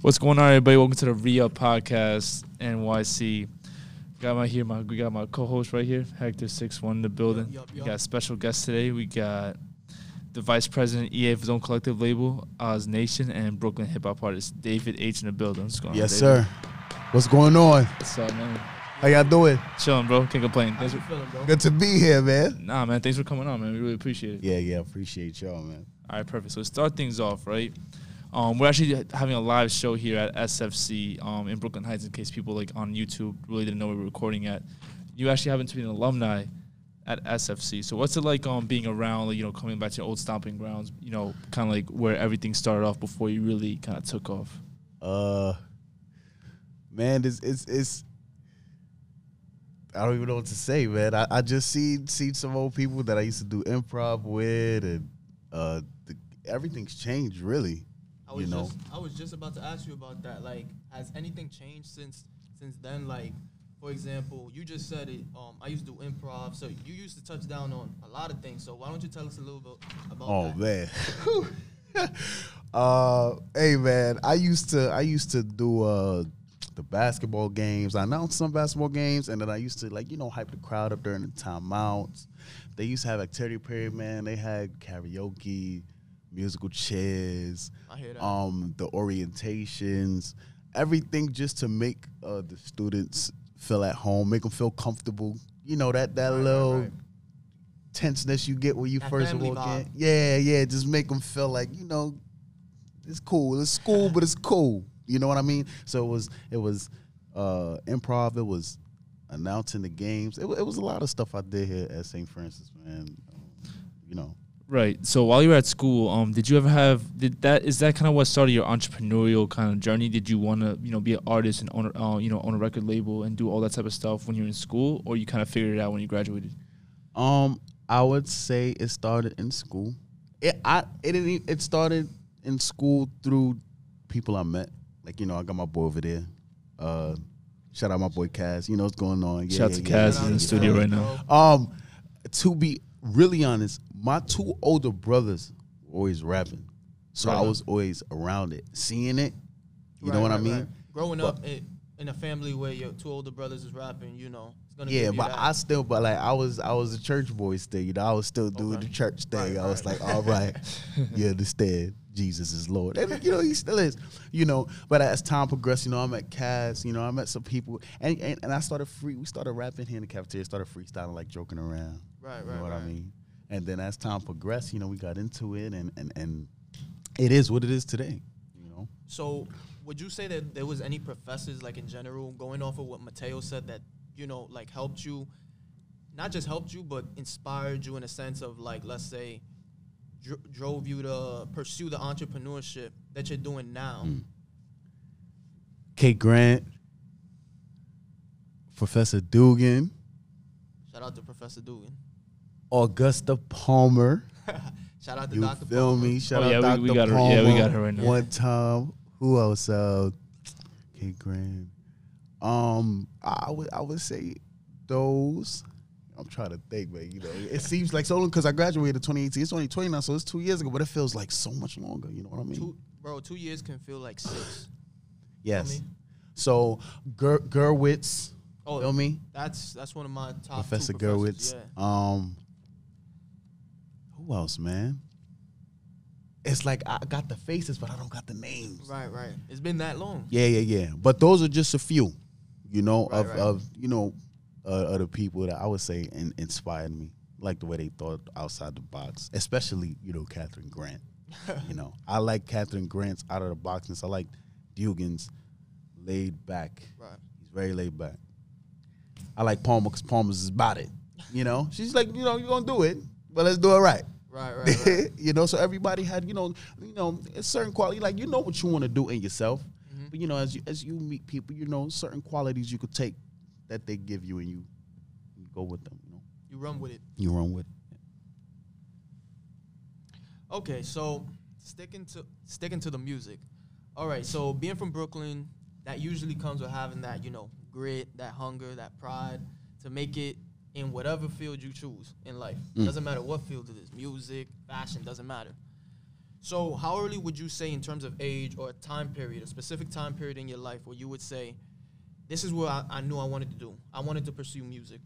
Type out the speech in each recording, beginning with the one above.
What's going on, everybody? Welcome to the Re-Up Podcast NYC. Got my here, my we got my co-host right here, Hector Six One in the building. Yup, yup, We yup. got special guests today. We got the vice president EA of his own collective label, Oz Nation, and Brooklyn hip hop artist David H in the building. What's going Yes, on, sir. What's going on? What's up, man? How y'all doing? Chilling, bro. Can't complain. How Thanks you for, feeling, bro? Good to be here, man. nah, man. Thanks for coming on, man. We really appreciate it. Yeah, yeah, appreciate y'all, man. All right, perfect. So to start things off, right? Um, we're actually having a live show here at SFC um, in Brooklyn Heights. In case people like on YouTube really didn't know we were recording at, you actually happen to be an alumni at SFC. So what's it like um, being around, like, you know, coming back to your old stomping grounds? You know, kind of like where everything started off before you really kind of took off. Uh, man, it's it's it's. I don't even know what to say, man. I, I just seen seen some old people that I used to do improv with, and uh, the, everything's changed really. I was you know. just I was just about to ask you about that. Like, has anything changed since since then? Like, for example, you just said it. Um, I used to do improv, so you used to touch down on a lot of things. So why don't you tell us a little bit about Oh that? man. uh hey man, I used to I used to do uh the basketball games. I announced some basketball games and then I used to like, you know, hype the crowd up during the timeouts. They used to have activity period, man. They had karaoke, musical chairs, I hear that. um, the orientations, everything just to make uh, the students feel at home, make them feel comfortable. You know that that Right, right, little right. tenseness you get when you That first walk in. Yeah, yeah, just make them feel like you know, it's cool. It's school, but it's cool. You know what I mean? So it was it was uh, improv. It was announcing the games. It, it was a lot of stuff I did here at St. Francis, man. Um, you know, Right. So while you were at school, um, did you ever have did that is that kind of what started your entrepreneurial kind of journey? Did you want to you know be an artist and own a, uh, you know own a record label and do all that type of stuff when you were in school, or you kind of figured it out when you graduated? Um, I would say it started in school. It I it didn't, it started in school through people I met. Like you know, I got my boy over there. Uh, shout out my boy Kaz. You know what's going on. Yeah, Shout out yeah, to yeah, Kaz, he's in the yeah. studio right now. Um, to be really honest, my two older brothers were always rapping, so Right I on. was always around it, seeing it. You know Right, what I mean? right. Growing But- up in, in a family where your two older brothers is rapping, you know, it's gonna Yeah, but that. I still, but like I was, I was a church boy still. You know, I was still doing Okay. the church thing. Right, I was right. like, all right, you understand, Jesus is Lord, and you know he still is. You know, but as time progressed, you know, I met Kaz. You know, I met some people, and and, and I started free. We started rapping here in the cafeteria, started freestyling, like joking around. right, right. You know what right. I mean? And then as time progressed, you know, we got into it, and and and it is what it is today. You know. So, would you say that there was any professors, like in general, going off of what Mateo said, that you know, like helped you, not just helped you, but inspired you in a sense of like, let's say, dr- drove you to pursue the entrepreneurship that you're doing now? Mm. Kate Grant, Professor Dugan. Shout out to Professor Dugan. Augusta Palmer. Shout out to You Dr. feel Palmer. me? Shout Oh, out yeah, we- Dr. we got her- Palmer. yeah, we got her right now. One time, who else? Uh, Kate Grant. Um, I would I would say those. I'm trying to think, man. You know, it seems like so long because I graduated in 2018. It's only 20 now, so it's two years ago, but it feels like so much longer. You know what I mean? Two, bro, two years can feel like six. yes. me? So Ger- Gerwitz, Oh, feel me? that's that's one of my top Professor Gerwitz. Yeah. Um, who else, man? It's like I got the faces, but I don't got the names. Right, right. It's been that long. Yeah, yeah, yeah. But those are just a few, you know, Right, of, right. of you know, uh, of the people that I would say in, inspired me, like the way they thought outside the box, especially you know Catherine Grant. you know, I like Catherine Grant's out of the boxness. I like Dugan's laid back. Right. He's very laid back. I like Palmer because Palmer's is about it. You know, she's like, you know, you're gonna do it, but let's do it right. Right, right, right. you know, so everybody had, you know, you know, a certain quality. Like you know what you want to do in yourself, Mm-hmm. but you know, as you as you meet people, you know, certain qualities you could take that they give you, and you, you go with them. You know, you run with it. you run with. it. Okay, so sticking to sticking to the music. All right, so being from Brooklyn, that usually comes with having that, you know, grit, that hunger, that pride to make it in whatever field you choose in life. Mm. Doesn't matter what field it is, music, fashion, doesn't matter. So, how early would you say, in terms of age or a time period, a specific time period in your life, where you would say, "This is what I, I knew I wanted to do. I wanted to pursue music."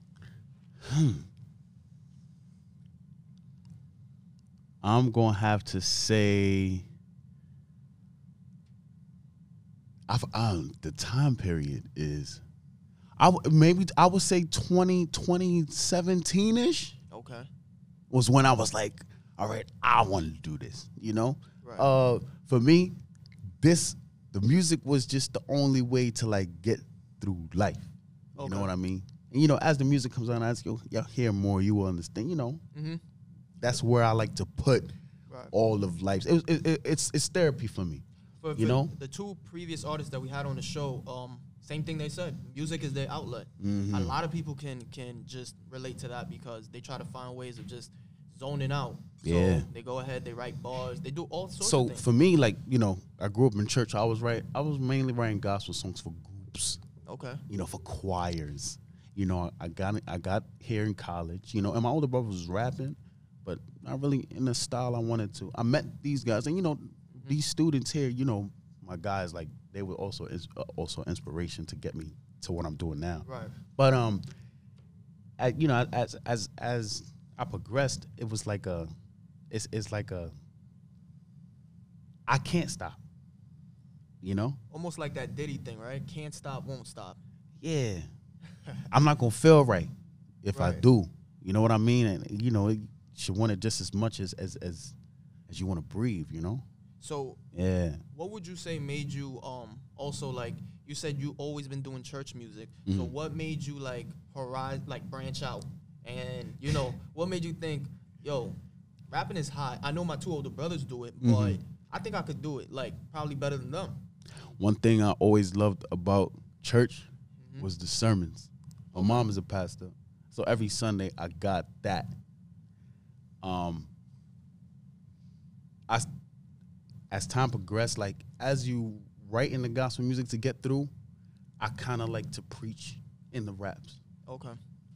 I'm gonna have to say, I, um, the time period is, I w- maybe I would say 20, 2017 ish Okay. was when I was like, all right, I want to do this. You know, Right. uh, for me, this the music was just the only way to like get through life. You know what I mean? And you know, as the music comes on, as you y'all hear more, you will understand. You know, Mm-hmm. that's where I like to put Right. all of life. It, it, it, it's it's therapy for me. For, You for know? the two previous artists that we had on the show, um, same thing they said. Music is their outlet. Mm-hmm. A lot of people can can just relate to that because they try to find ways of just zoning out. So Yeah. they go ahead, they write bars, they do all sorts So of things. for me, like you know, I grew up in church. I was right. I was mainly writing gospel songs for groups. Okay. You know, for choirs. You know, I got. I got here in college. You know, and my older brother was rapping, but not really in the style I wanted to. I met these guys, and you know, these students here. You know, my guys like they were also uh, also inspiration to get me to what I'm doing now. Right. But um, I, you know, as as as I progressed, it was like a, it's it's like a. I can't stop. You know. Almost like that Diddy thing, right? Can't stop, won't stop. Yeah. I'm not gonna feel right if I do. You know what I mean? And you know, you should want it just as much as as as, as you want to breathe. You know? So Yeah. what would you say made you um also like you said you always been doing church music. So Mhm. what made you like horizon like branch out? And you know, what made you think, yo, rapping is hot. I know my two older brothers do it, but Mhm. I think I could do it like probably better than them. One thing I always loved about church Mm-hmm. was the sermons. My mom is a pastor, so every Sunday I got that. Um, I, as time progressed, like as you write in the gospel music to get through, I kind of like to preach in the raps. Okay.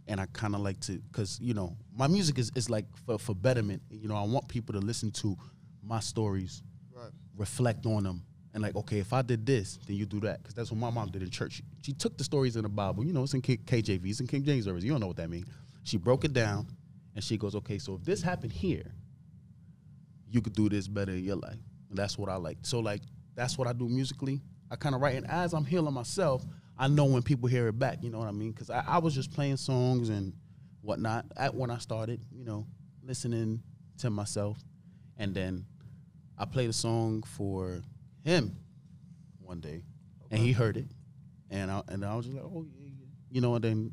and I kind of like to, cause you know, my music is, is like for, for betterment. You know, I want people to listen to my stories, Right. reflect on them, and like, okay, if I did this, then you do that, cause that's what my mom did in church. She, she took the stories in the Bible, you know, it's in K- KJV, it's in King James version. You don't know what that means. She broke it down, and she goes, okay, so if this happened here, you could do this better in your life, and that's what I like. So like, that's what I do musically. I kind of write, and as I'm healing myself, I know when people hear it back. You know what I mean? Because I, I was just playing songs and whatnot at when I started. You know, listening to myself, and then I played a song for him one day, and he heard it, and I and I was just like, oh yeah, yeah. you know. And then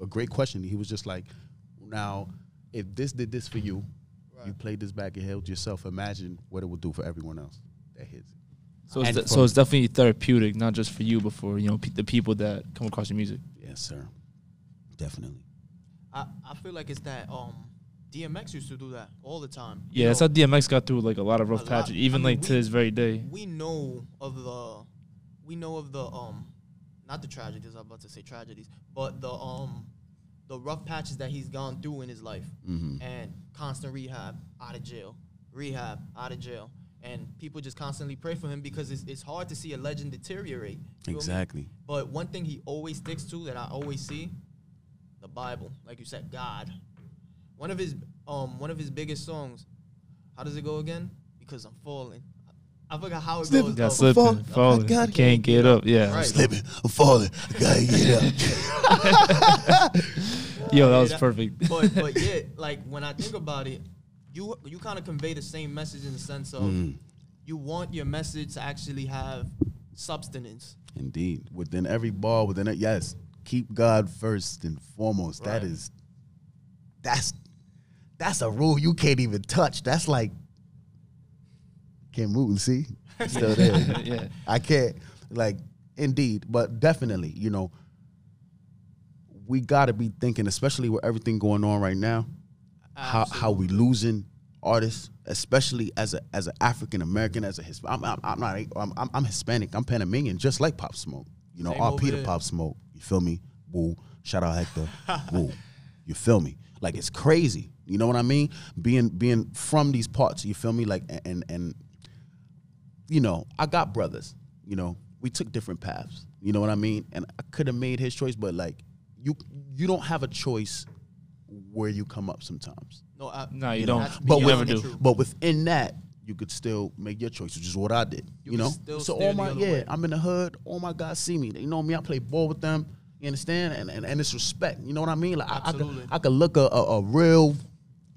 a great question. He was just like, now if this did this for you, you Right. played this back and held yourself. Imagine what it would do for everyone else that hits it. So it's, de- so it's definitely therapeutic, not just for you, but for you know pe- the people that come across your music. Yes, sir. Definitely. I, I feel like it's that um DMX used to do that all the time. You Yeah, that's know, how DMX got through like a lot of rough lot- patches, I even mean, like to we- this very day. we know of the we know of the um not the tragedies I'm about to say tragedies but the um the rough patches that he's gone through in his life Mm-hmm. and constant rehab out of jail rehab out of jail and people just constantly pray for him because it's, it's hard to see a legend deteriorate You feel me? Exactly. but one thing he always sticks to that I always see the Bible like you said God one of his um one of his biggest songs how does it go again because I'm falling I forgot how it Slipping. goes Got though. slipping, fall- falling, I gotta can't get up. Yeah, Right. Slipping. I'm falling. I gotta get up. yo, that was that- perfect. but but yeah, like when I think about it, you you kind of convey the same message in the sense of Mm, you want your message to actually have substance. indeed. Within every bar, within it, yes. Keep God first and foremost. That Right. is that's that's a rule you can't even touch. That's like can't move see. Still there. yeah, I can't like indeed, but definitely, you know, we gotta be thinking, especially with everything going on right now, how how we losing artists, especially as a as an African American, as a Hisp- I'm, I'm, not I'm, I'm, I'm Hispanic, I'm Panamanian, just like Pop Smoke. You know, Same RP over to. Pop Smoke. You feel me? Woo! Shout out Hector. Woo! You feel me? Like it's crazy. You know what I mean? Being being from these parts, you feel me? Like and and you know, I got brothers. You know, we took different paths. You know what I mean? And I could have made his choice, but like you you don't have a choice where you come up sometimes. No, I, No, you know, don't. But never do. But within that, you could still make your choice, which is what I did. You You, know, so all my yeah, way. I'm in the hood. All my guys see me. They know me. I play ball with them. You understand? And and, and it's respect. You know what I mean? Like I, I could I could look a, a, a real.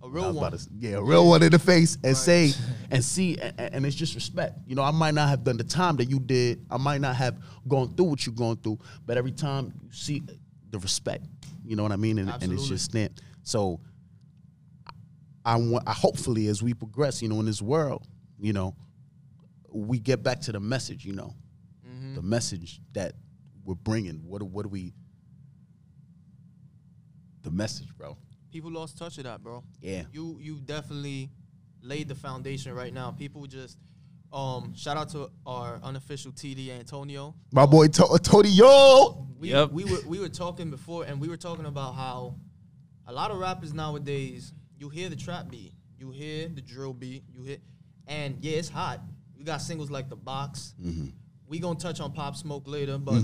a real one. to yeah, a real one in the face and Right. say and see, and, and it's just respect. You know, I might not have done the time that you did. I might not have gone through what you're going through, but every time you see the respect, you know what I mean, and, and it's just stamped. So I want, I hopefully as we progress, you know, in this world, you know, we get back to the message, you know, Mm-hmm. the message that we're bringing. What do- what do we? The message, bro. People lost touch of that, bro. Yeah. You you definitely laid the foundation right now. People just um shout out to our unofficial TD Antonio. My boy to- Tony, yo. We Yep. we were we were talking before and we were talking about how a lot of rappers nowadays you hear the trap beat, you hear the drill beat, you hear and yeah, it's hot. We got singles like The Box. Mm-hmm. We gonna touch on Pop Smoke later, but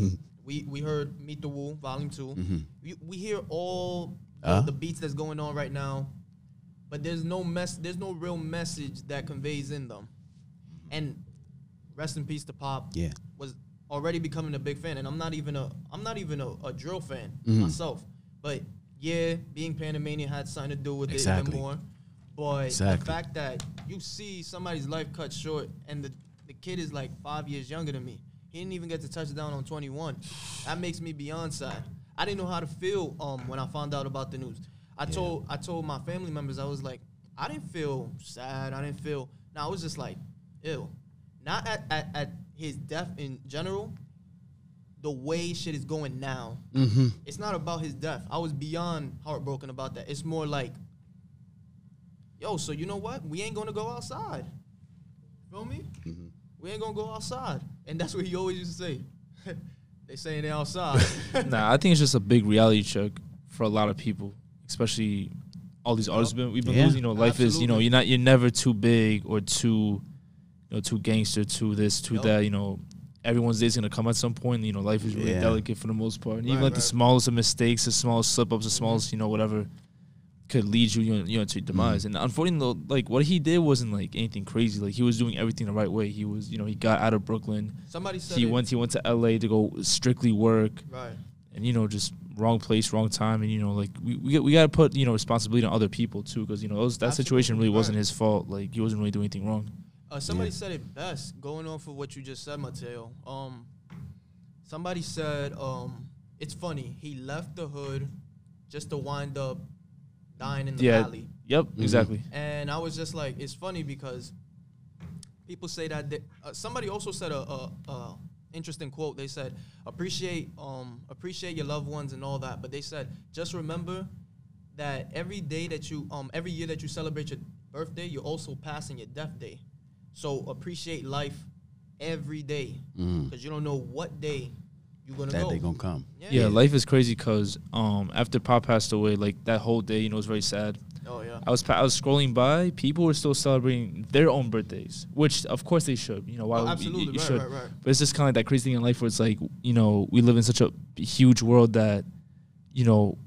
we we heard Meet the Woo Volume 2 We we hear all the, Mm-hmm. Uh-huh. the beats that's going on right now, but there's no mess. There's no real message that conveys in them. And rest in peace to Pop. Yeah. was already becoming a big fan, and I'm not even a I'm not even a, a drill fan Mm-hmm. myself. But yeah, being Panamanian had something to do with it Exactly. even more. But Exactly. the fact that you see somebody's life cut short, and the the kid is like five years younger than me. He didn't even get to touch down on 21. That makes me beyond sad. I didn't know how to feel um, when I found out about the news. I told I told my family members I was like, I didn't feel sad. I didn't feel. No, I was just like, ill. Not at, at, at his death in general. The way shit is going now. Mm-hmm. It's not about his death. I was beyond heartbroken about that. It's more like, yo, so you know what? We ain't gonna go outside. Feel me? We ain't gonna go outside. And that's what he always used to say. they saying they outside. nah, I think it's just a big reality check for a lot of people, especially all these artists been, we've been Yeah. losing. You know, life is you know you're not you're never too big or too, you know, too gangster, too this, too Yup. that. You know, everyone's day's gonna come at some point. You know, life is really Yeah. delicate for the most part. And even Right, like the smallest of mistakes, the smallest slip ups, the mm-hmm. smallest you know whatever, could lead you you know, you know to your demise. And unfortunately, like what he did wasn't like anything crazy. Like he was doing everything the right way. He was you know he got out of Brooklyn. Somebody said He it- went he went to L.A. to go strictly work right. and you know just wrong place wrong time and you know like we we, we got to put you know responsibility on other people too because you know those, that situation Absolutely, really wasn't his fault like he wasn't really doing anything wrong Uh, somebody Yeah. said it best, going on for what you just said, Mateo. Um, somebody said, um, it's funny. He left the hood just to wind up dying in the yeah valley. yep Mm-hmm. exactly And I was just like, it's funny because people say that. They, uh, somebody also said a, a, a interesting quote. They said, appreciate um appreciate your loved ones and all that, but they said just remember that every day that you um every year that you celebrate your birthday, you're also passing your death day. So appreciate life every day because you don't know what day you're gonna. That go. they gonna come. yeah yeah life is crazy because um after pop passed away like that whole day you know it was very sad Oh yeah. i was pa- i was scrolling by people were still celebrating their own birthdays which of course they should you know why Oh, would- you- absolutely. you, right, should right, right. But it's just kind of like that crazy thing in life where it's like, you know, we live in such a huge world that, you know,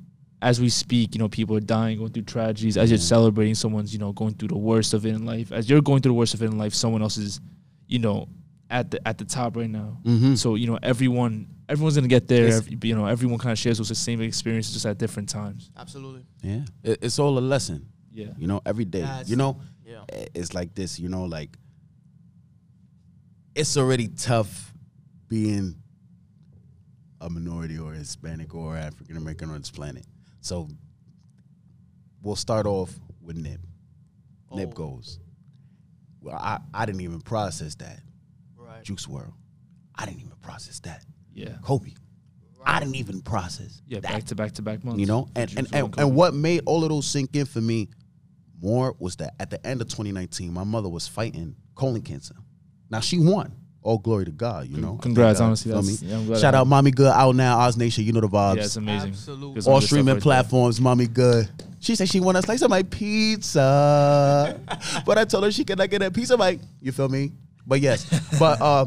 as we speak, you know, people are dying, going through tragedies. As you're celebrating, someone's, you know, going through the worst of it in life. As you're going through the worst of it in life, someone else is, you know, at the at the top right now. Mhm. So you know, everyone everyone's gonna get there. It's- Every, you know, everyone kind of shares those the same experiences just at different times. Absolutely. Yeah, it, it's all a lesson. Yeah. You know, every day. That's- you know, Yeah. it's like this. You know, like it's already tough being a minority or Hispanic or African American on this planet. So we'll start off with Nip. Nip Oh. goes. Well, I, I didn't even process that. Right. Juice WRLD. I didn't even process that. Yeah. Kobe. I didn't even process Yeah. that. Back to back to back months. You know, and and, and, and what made all of those sink in for me more was that at the end of 2019, my mother was fighting colon cancer. Now she won. all glory to God. You know. Congrats, thank God, honestly. feel That's, me? yeah, I'm glad Shout I- out, Mommy Good out now, Oz Nation. You know the vibes. Yeah, it's amazing. Absolutely. All streaming right there. platforms, Mommy Good. She said she want us like some my pizza, but I told her she could not get that pizza. Like you feel me? But yes, but uh,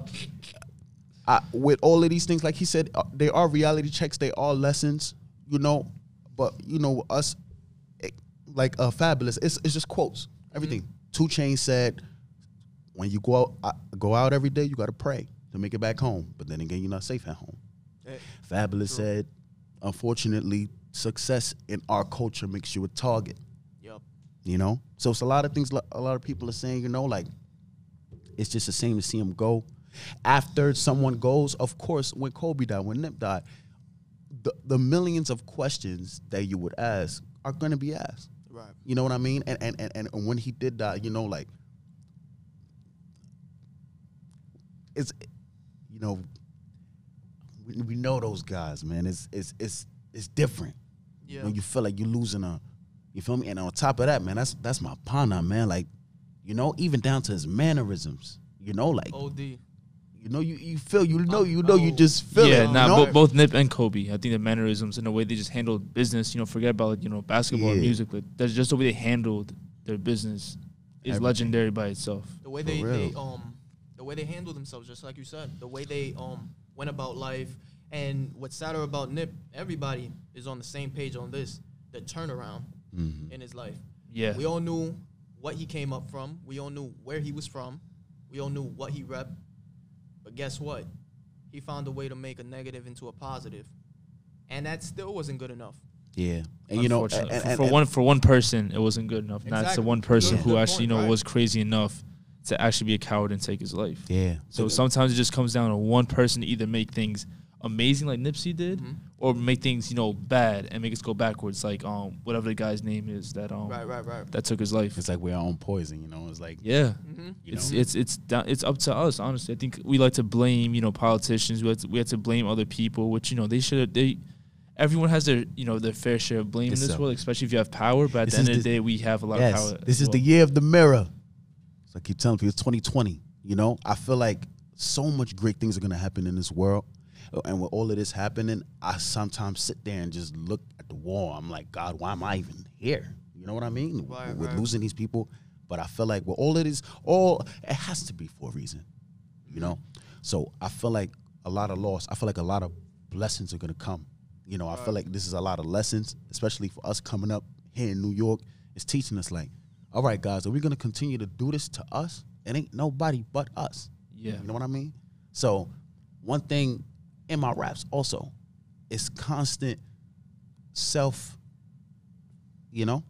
I, with all of these things, like he said, uh, they are reality checks. They are lessons, you know. But you know us, eh, like uh, Fabolous. It's it's just quotes. Everything. 2 Chainz said, when you go out uh, go out every day, you got to pray to make it back home. But then again, you're not safe at home. Eh, Fabolous True. said, unfortunately, success in our culture makes you a target. Yup. You know, so it's a lot of things. A lot of people are saying, you know, like it's just the same to see him go. After someone goes, of course, when Kobe died, when Nip died, the the millions of questions that you would ask are going to be asked. Right. You know what I mean? And and and and when he did die, you know, like it's you know we, we know those guys, man. It's it's it's it's different Yeah. when you feel like you're losing a you feel me? And on top of that, man, that's that's my partner, man. Like, you know, even down to his mannerisms. You know, like OD. you know, you you feel you know, Oh, you know, you just feel yeah, it. nah, you know? bo- both Nip and Kobe. I think the mannerisms and the way they just handled business, you know, forget about like, you know basketball or Yeah. music, but that's just the way they handled their business is Everything. legendary by itself. the way they, they um the way they handle themselves, just like you said, the way they um went about life, and what's sadder about Nip, everybody is on the same page on this. The turnaround Mhm. in his life. Yeah, We all knew what he came up from. We all knew where he was from. We all knew what he rep. But guess what? He found a way to make a negative into a positive, and that still wasn't good enough. Yeah, and you know, and, Unfortunately. and- for, and- for one for one person, it wasn't good enough. Not the one person Good- who good actually, you know, right. was crazy enough to actually be a coward and take his life. yeah. So sometimes it just comes down to one person to either make things amazing like Nipsey did, Mhm. or make things you know bad and make us go backwards, like um whatever the guy's name is that um Right, right, right. that took his life. it's like we're our own poison. You know, it's like Yeah. hmm you It's know? it's it's down, it's up to us honestly. I think we like to blame you know politicians. We have to, we have to blame other people, which you know they should they. Everyone has their you know their fair share of blame It's in this a- world, especially if you have power. But at This the end is of the the- day, we have a lot yes, of power. this as is the year of the mirror. So I keep telling people, it's 2020. You know, I feel like so much great things are gonna happen in this world, and with all of this happening, I sometimes sit there and just look at the wall. I'm like, God, why am I even here? You know what I mean? Right, with right. losing these people, but I feel like with all of this, all it has to be for a reason. You know, so I feel like a lot of loss. I feel like a lot of blessings are gonna come. You know, I feel like this is a lot of lessons, especially for us coming up here in New York. It's teaching us like, all right, guys, are we gonna continue to do this to us? It ain't nobody but us. Yeah. You know what I mean? So one thing in my raps also It's constant self, you know?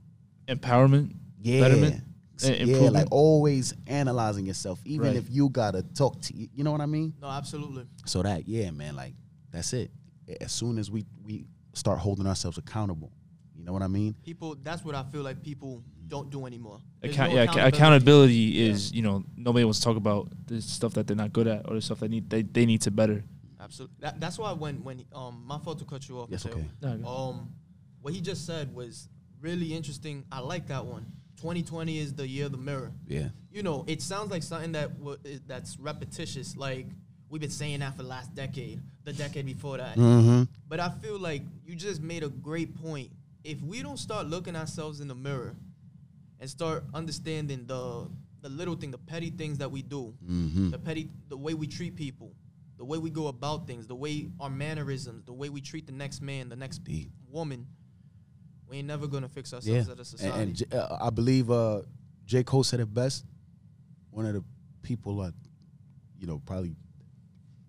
empowerment, Yeah. betterment, yeah, like always analyzing yourself, even Right. if you gotta talk to you. You know what I mean? No, absolutely. So that, yeah, man, like that's it. As soon as we we start holding ourselves accountable, you know what I mean? People, that's what I feel like people don't do anymore. Account- no yeah, acca- accountability is you know nobody wants to talk about the stuff that they're not good at or the stuff that need they, they need to better. Absolutely. That, that's why when when um my fault to cut you off. Yes, Mateo. okay. Um, what he just said was really interesting. I like that one. 2020 is the year of the mirror. Yeah. You know, it sounds like something that wa- i- that's repetitious. Like we've been saying that for the last decade, the decade before that. Mm-hmm. But I feel like you just made a great point. If we don't start looking ourselves in the mirror and start understanding the the little thing, the petty things that we do, Mm-hmm. the petty, the way we treat people, the way we go about things, the way our mannerisms, the way we treat the next man, the next Indeed. woman, we ain't never gonna fix Yeah. ourselves as a society. and J- uh, I believe uh, J. Cole said it best. One of the people, uh, you know, probably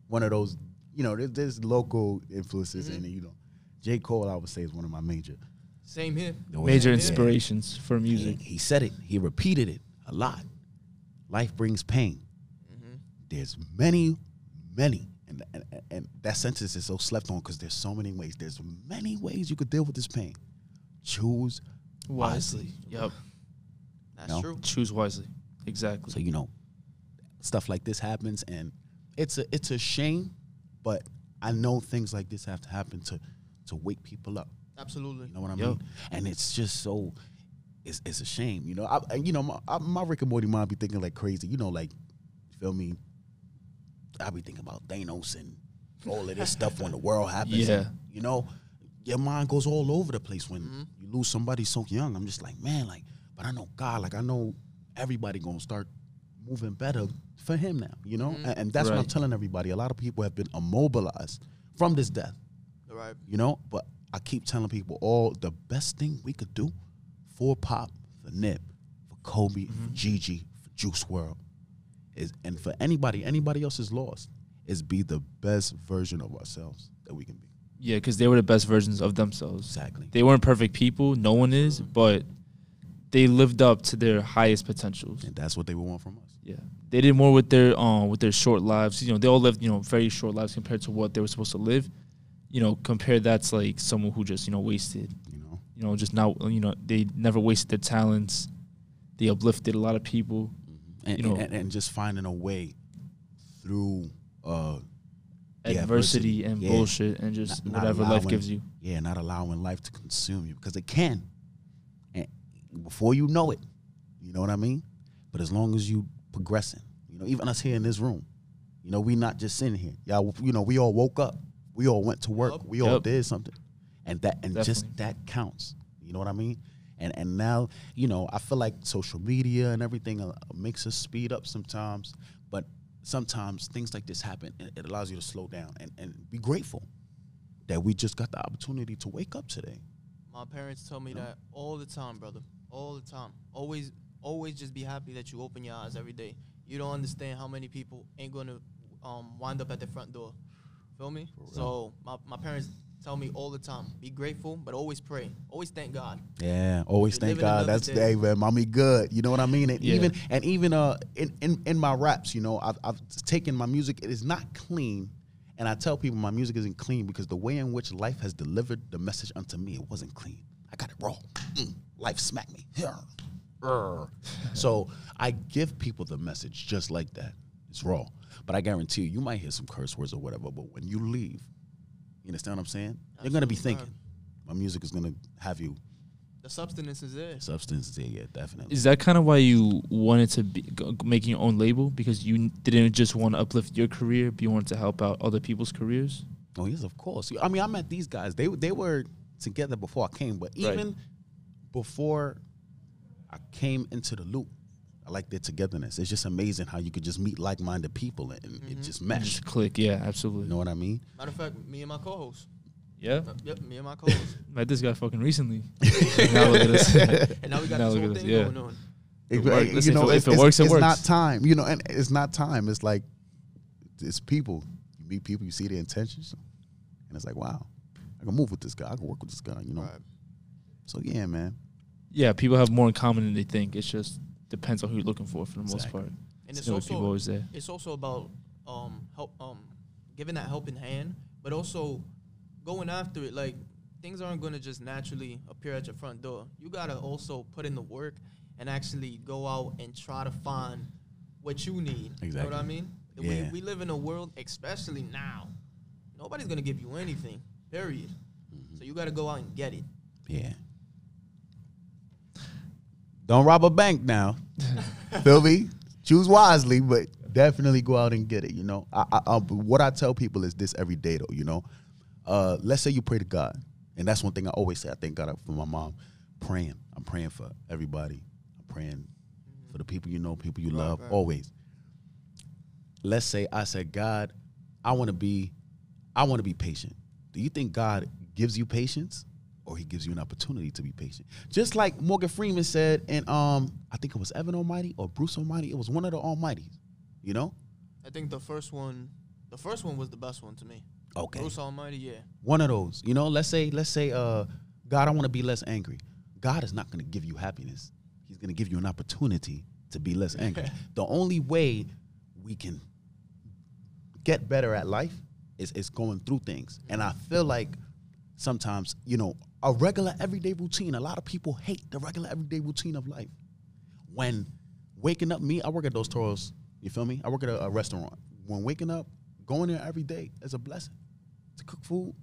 one of those, you know, there's, there's local influences, Mhm. and you know, J. Cole, I would say, is one of my major. Same here. the way- Major Yeah. inspirations for music. He, he said it. He repeated it a lot. Life brings pain. hmm There's many, many, and and, and that sentence is so slept on because there's so many ways. There's many ways you could deal with this pain. Choose Wisely. Yep. That's No. true. Choose wisely. Exactly. So you know, stuff like this happens, and it's a it's a shame, but I know things like this have to happen to to wake people up. Absolutely. You know what I Yo. mean? And it's just so it's it's a shame. You know, I, and, you know my, I, my Rick and Morty mind be thinking like crazy. You know, like feel me. I be thinking about Thanos and all of this stuff when the world happens. Yeah. and, you know, your mind goes all over the place when Mm-hmm. you lose somebody so young. I'm just like, man, like, but I know God, like I know everybody gonna start moving better for him now, you know? And, and that's what I'm telling everybody. A lot of people have been immobilized from this death, Right. you know? But I keep telling people all the best thing we could do for Pop, for Nip, for Kobe, for Gigi, for Juice WRLD, is and for anybody, anybody else is lost, is be the best version of ourselves that we can be. Yeah, because they were the best versions of themselves. Exactly. They weren't perfect people. No one is, but they lived up to their highest potentials. And that's what they would want from us. Yeah, they did more with their um with their short lives. You know, they all lived you know very short lives compared to what they were supposed to live. You know, compare that to like someone who just you know wasted. You know? You know, just not you know they never wasted their talents. They uplifted a lot of people. And, You know- and, and just finding a way through uh Adversity and Yeah. bullshit and just Not- not whatever life gives you. Yeah, not allowing life to consume you because it can. And before you know it, you know what I mean? But as long as you progressing, you know, even us here in this room, you know, we not just sitting here. Y'all, you know, we all woke up. We all went to work. Yup. We all Yup. did something. And that and just that counts. You know what I mean? And and now, you know, I feel like social media and everything uh, makes us speed up sometimes, but sometimes things like this happen and it allows you to slow down and, and be grateful that we just got the opportunity to wake up today. My parents tell me that all the time, brother. All the time. Always, always just be happy that you open your eyes every day. You don't understand how many people ain't gonna um, wind up at the front door. Feel me? So my, my parents tell me all the time, be grateful, but always pray. Always thank God. Yeah, always You're thank God. That's day. hey man, mommy good. You know what I mean? And Yeah. even and even uh in, in in my raps, you know, I've I've taken my music. It is not clean, and I tell people my music isn't clean because the way in which life has delivered the message unto me, it wasn't clean. I got it raw. Mm, life smacked me. So I give people the message just like that. It's raw, but I guarantee you, you might hear some curse words or whatever. But when you leave, you understand what I'm saying? You're gonna be Absolutely, thinking. My music is gonna have you The substance is there. substance is there, yeah, definitely. Is that kind of why you wanted to be making your own label because you didn't just want to uplift your career, but you wanted to help out other people's careers? Oh yes, of course. I mean, I met these guys. They they were together before I came, but Right. even before I came into the loop, I like their togetherness. It's just amazing how you could just meet like-minded people and Mm-hmm. it just mesh. Just click, yeah, absolutely. You know what I mean? Matter of fact, me and my co-host. Yeah, Uh, Yep, me and my co-host. met this guy fucking recently. now look at us. and now we got Now this look whole at this, thing yeah. going on. It It- work- you listen, if know, it- it's, if it it's- works, it it's not works. time. You know, and it's not time. It's like it's people. You meet people, you see their intentions, and it's like, wow, I can move with this guy. I can work with this guy. You know. Right. So yeah, man. Yeah, people have more in common than they think. It's just depends on who you're looking for for the most Exactly. part. And it's Still, also people always there. it's also about um help um giving that helping hand, but also going after it. Like things aren't gonna just naturally appear at your front door. You gotta also put in the work and actually go out and try to find what you need. Exactly. You know what I mean? Yeah. We, we live in a world, especially now, nobody's gonna give you anything. Period. Mm-hmm. So you gotta go out and get it. Yeah. Don't rob a bank now. Feel me? Choose wisely, but definitely go out and get it. You know, I, I, I, what I tell people is this every day, though. You know, uh, let's say you pray to God, and that's one thing I always say. I thank God for my mom. Praying, I'm praying for everybody. I'm praying for the people you know, people you Right, love, always. Let's say I said, God, I want to be, I want to be patient. Do you think God gives you patience, or He gives you an opportunity to be patient? Just like Morgan Freeman said, and um, I think it was Evan Almighty or Bruce Almighty. It was one of the Almighties. You know? I think the first one, the first one was the best one to me. Okay. Bruce Almighty, yeah. One of those. You know, let's say, let's say, uh, God, I want to be less angry. God is not going to give you happiness. He's going to give you an opportunity to be less angry. the only way we can get better at life is, is going through things. And I feel like sometimes, you know, a regular everyday routine, a lot of people hate the regular everyday routine of life. When waking up, me, I work at Dos Toros, you feel me? I work at a, a restaurant. When waking up, going there every day is a blessing to cook food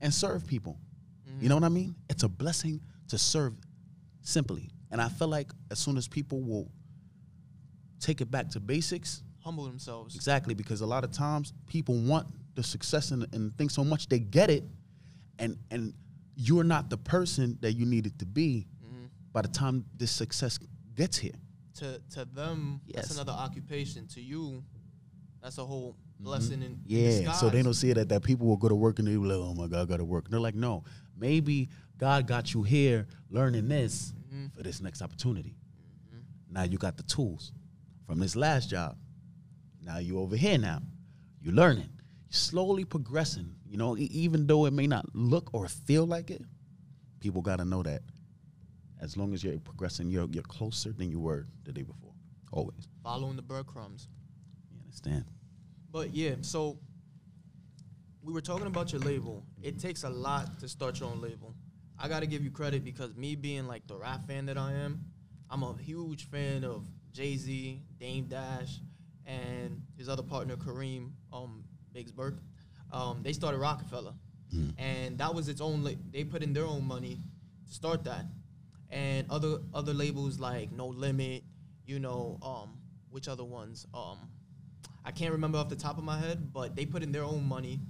and serve people. You mm-hmm. know what I mean? It's a blessing to serve simply. And I feel like as soon as people will take it back to basics, humble themselves. Exactly, because a lot of times people want the success and, and think so much they get it, and and you're not the person that you needed to be Mm-hmm. by the time this success gets here. To to them, that's another occupation. To you, that's a whole blessing in, in Mm-hmm. Yeah, so they don't see it that that people will go to work and they be like, oh my God, I gotta work. And they're like, no, maybe God got you here learning this Mm-hmm. for this next opportunity. Now you got the tools from this last job. Now you over here now. You're learning. You're slowly progressing. You know, even though it may not look or feel like it, people gotta know that. As long as you're progressing, you're you're closer than you were the day before. Always. following the breadcrumbs. You understand? But yeah, so we were talking about your label. It takes a lot to start your own label. I got to give you credit because me being like the rap fan that I am, I'm a huge fan of Jay Z, Dame Dash, and his other partner Kareem um, Biggs Burke. Um, they started Roc-A-Fella, and that was its own. La- they put in their own money to start that, and other other labels like No Limit, you know, um, which other ones? Um, I can't remember off the top of my head, but they put in their own money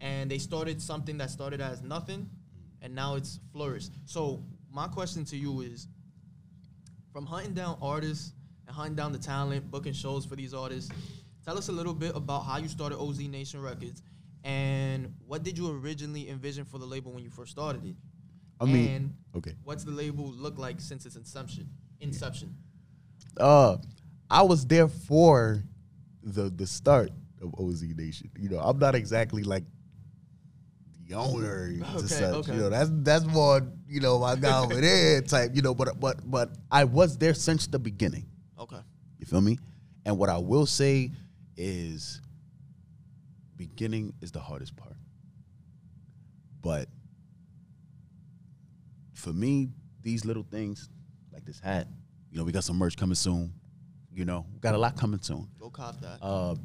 and they started something that started as nothing and now it's flourished. So my question to you is from hunting down artists and hunting down the talent, booking shows for these artists, tell us a little bit about how you started OZ Nation Records and what did you originally envision for the label when you first started it? I mean, and okay. what's the label look like since its inception? Inception. uh I was there for the the start of OZ Nation. You know, I'm not exactly like the owner to Okay, such. okay. You know, that's that's more, you know, my guy over there type, you know, but but but I was there since the beginning. Okay. You feel me? And what I will say is beginning is the hardest part. But for me, these little things, like this hat, you know, we got some merch coming soon. You know, got a lot coming soon. Go cop that. Uh,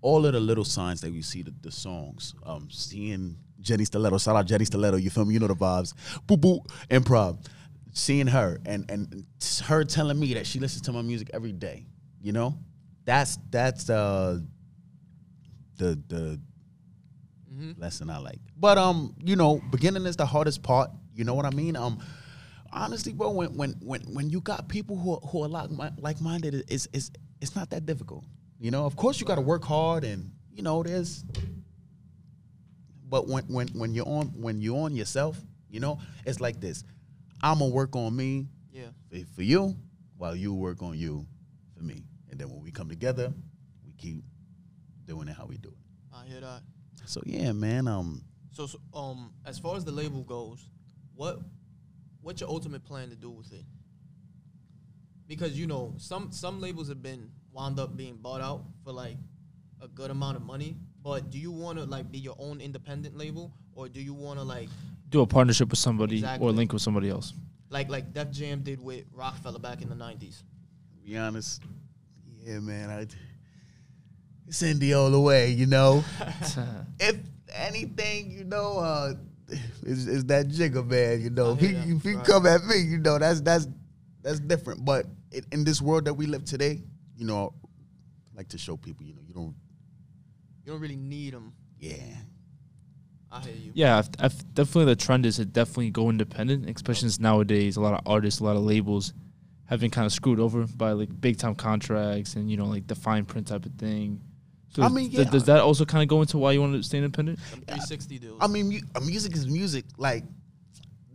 all of the little signs that we see, the, the songs, um, seeing Jenny Stiletto, shout out Jenny Stiletto, you feel me? You know the vibes. Boo boo, improv. Seeing her and and her telling me that she listens to my music every day, you know, that's that's uh the the lesson I like. But um, you know, beginning is the hardest part. You know what I mean? Um, honestly, bro, when when when when you got people who are, who are like like minded, it's it's it's not that difficult. You know, of course you got to work hard, and you know there's. But when when when you're on when you're on yourself, you know, it's like this. I'm gonna work on me yeah. for, for you, while you work on you for me, and then when we come together, we keep doing it how we do it. I hear that. So yeah, man. Um, So, so um, as far as the label goes, what what's your ultimate plan to do with it? Because you know, some some labels have been wound up being bought out for like a good amount of money. But do you want to like be your own independent label, or do you want to like Do a partnership with somebody Exactly. or link with somebody else. like like Def Jam did with Roc-A-Fella back in the nineties? be honest, yeah, man. I, it's Indy all the way, you know. if anything, you know, uh, is is that Jigga man, you know. If he, if he right. come at me, you know, that's that's that's different. But in, in this world that we live today, you know, I like to show people, you know, you don't. You don't really need them. Yeah, I hear you. Yeah, I've, I've definitely the trend is to definitely go independent, especially since nowadays a lot of artists, a lot of labels have been kind of screwed over by like big time contracts and you know like the fine print type of thing. So I mean, th- does that also kind of go into why you want to stay independent? Them 360 deals. I mean, mu- uh, music is music. Like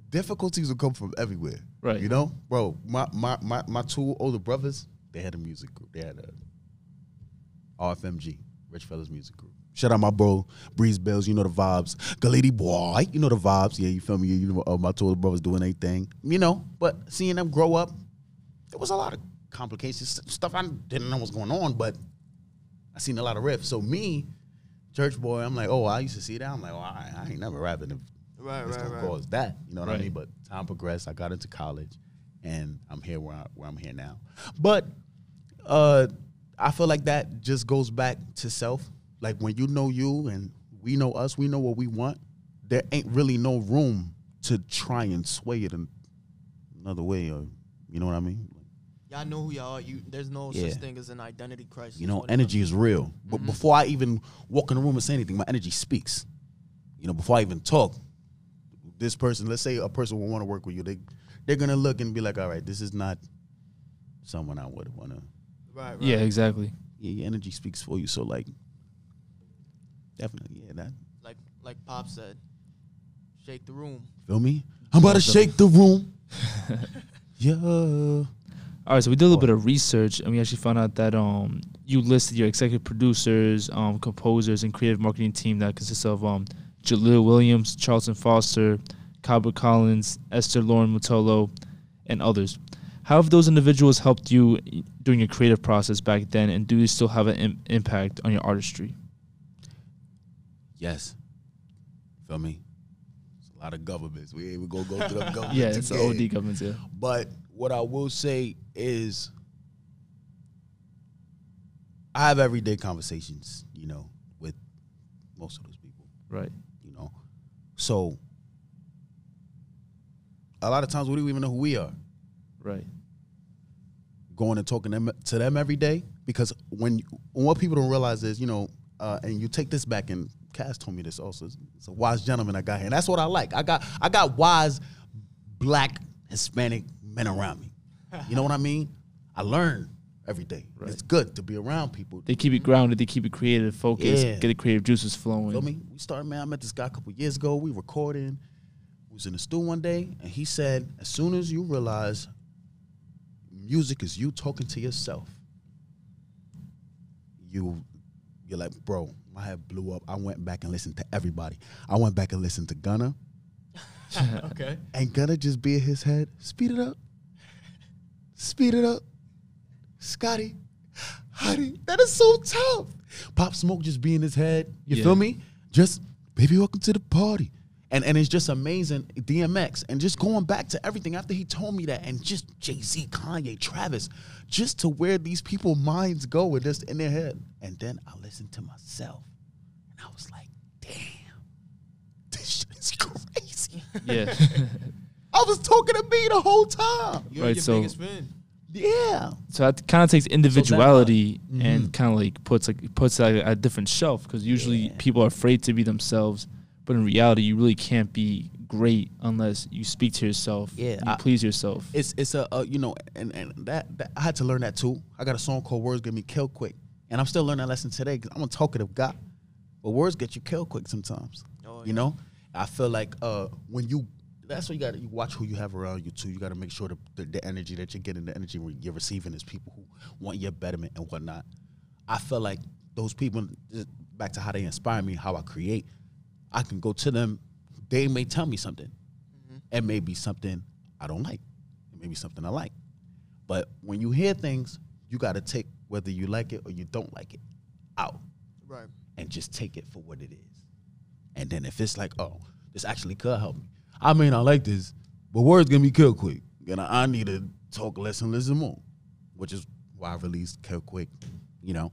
difficulties will come from everywhere, Right. You know, bro. My my my my two older brothers, they had a music group. They had a RFMG, Rich Fellas Music Group. Shout out my bro, Breeze Bells. You know the vibes. Galady boy, you know the vibes. Yeah, you feel me? You know, uh, my two older brothers doing their thing. You know, but seeing them grow up, there was a lot of complications, stuff I didn't know was going on, but I seen a lot of riffs. So me, church boy, I'm like, oh, I used to see that. I'm like, oh, I, I ain't never rapping if right, it's right, gonna right. cause that. You know what I mean? But time progressed. I got into college, and I'm here where, I, where I'm here now. But uh, I feel like that just goes back to self. Like when you know you and we know us, we know what we want. There ain't really no room to try and sway it in another way, or you know what I mean? Y'all know who y'all are. You there's no Yeah. such thing as an identity crisis. You know, when it energy is real. But Mm-hmm. before I even walk in the room and say anything, my energy speaks. You know, before I even talk, this person, let's say a person will want to work with you, they they're gonna look and be like, all right, this is not someone I would want to. comes- Right, right. Yeah, exactly. Yeah, your energy speaks for you. So like, definitely, yeah, that Like like Pop said, shake the room. feel me. I'm about to shake the room. yeah. All right, so we did a little bit of research, and we actually found out that um you listed your executive producers, um composers, and creative marketing team that consists of um Jaleel Williams, Charlton Foster, Cabra Collins, Esther Lauren Mutolo, and others. How have those individuals helped you during your creative process back then, and do they still have an Im- impact on your artistry? Yes. Feel me? It's a lot of governments. We ain't even gonna go through the government. Yeah, it's the. OD government. Yeah. But what I will say is, I have everyday conversations, you know, with most of those people, Right. you know. So a lot of times we don't even know who we are. Right. Going and talking them, to them every day because when what people don't realize is, you know, uh, and you take this back and Kaz told me this also. It's a wise gentleman I got here, and that's what I like. I got I got wise black Hispanic men around me. You know what I mean? I learn every day. Right. It's good to be around people. They keep it grounded. They keep it creative, focused, Yeah. get the creative juices flowing. Feel me? We started, man. I met this guy a couple years ago. We were recording. We was in the studio one day, and he said, as soon as you realize music is you talking to yourself, you you're like, bro, my head blew up. I went back and listened to everybody. I went back and listened to Gunna. okay. And Gunna just be in his head. Speed it up. Speed it up. Scotty. Honey, that is so tough. Pop Smoke just be in his head. You Yeah. feel me? Just, baby, welcome to the party. And and it's just amazing. DMX. And just going back to everything after he told me that, and just Jay-Z, Kanye, Travis, just to where these people minds go with this in their head. And then I listened to myself. And I was like, damn, this shit is crazy. Yeah. I was talking to me the whole time. You're Right, your so- biggest fan. Yeah. So that kind of takes individuality Mhm. and kind of like puts like puts it at a different shelf because usually Yeah. people are afraid to be themselves, but in reality, you really can't be great unless you speak to yourself. Yeah, you I- please yourself. It's it's a, a you know and and that, that I had to learn that too. I got a song called Words Get Me Killed Quick, and I'm still learning that lesson today because I'm a talkative guy, but words get you killed quick sometimes. Oh, You know, I feel like uh when you that's what you got you watch who you have around you too. You got to make sure the, the the energy that you're getting, the energy you're receiving is people who want your betterment and whatnot. I feel like those people just back to how they inspire me, how I create. I can go to them. They may tell me something. It may be something I don't like. It may be something I like. But when you hear things, you got to take whether you like it or you don't like it out Right. and just take it for what it is. And then if it's like, oh, this actually could help me. I may not like this, but words gonna be killed quick. And I, I need to talk less and listen more, which is why I released Kill Quick, you know.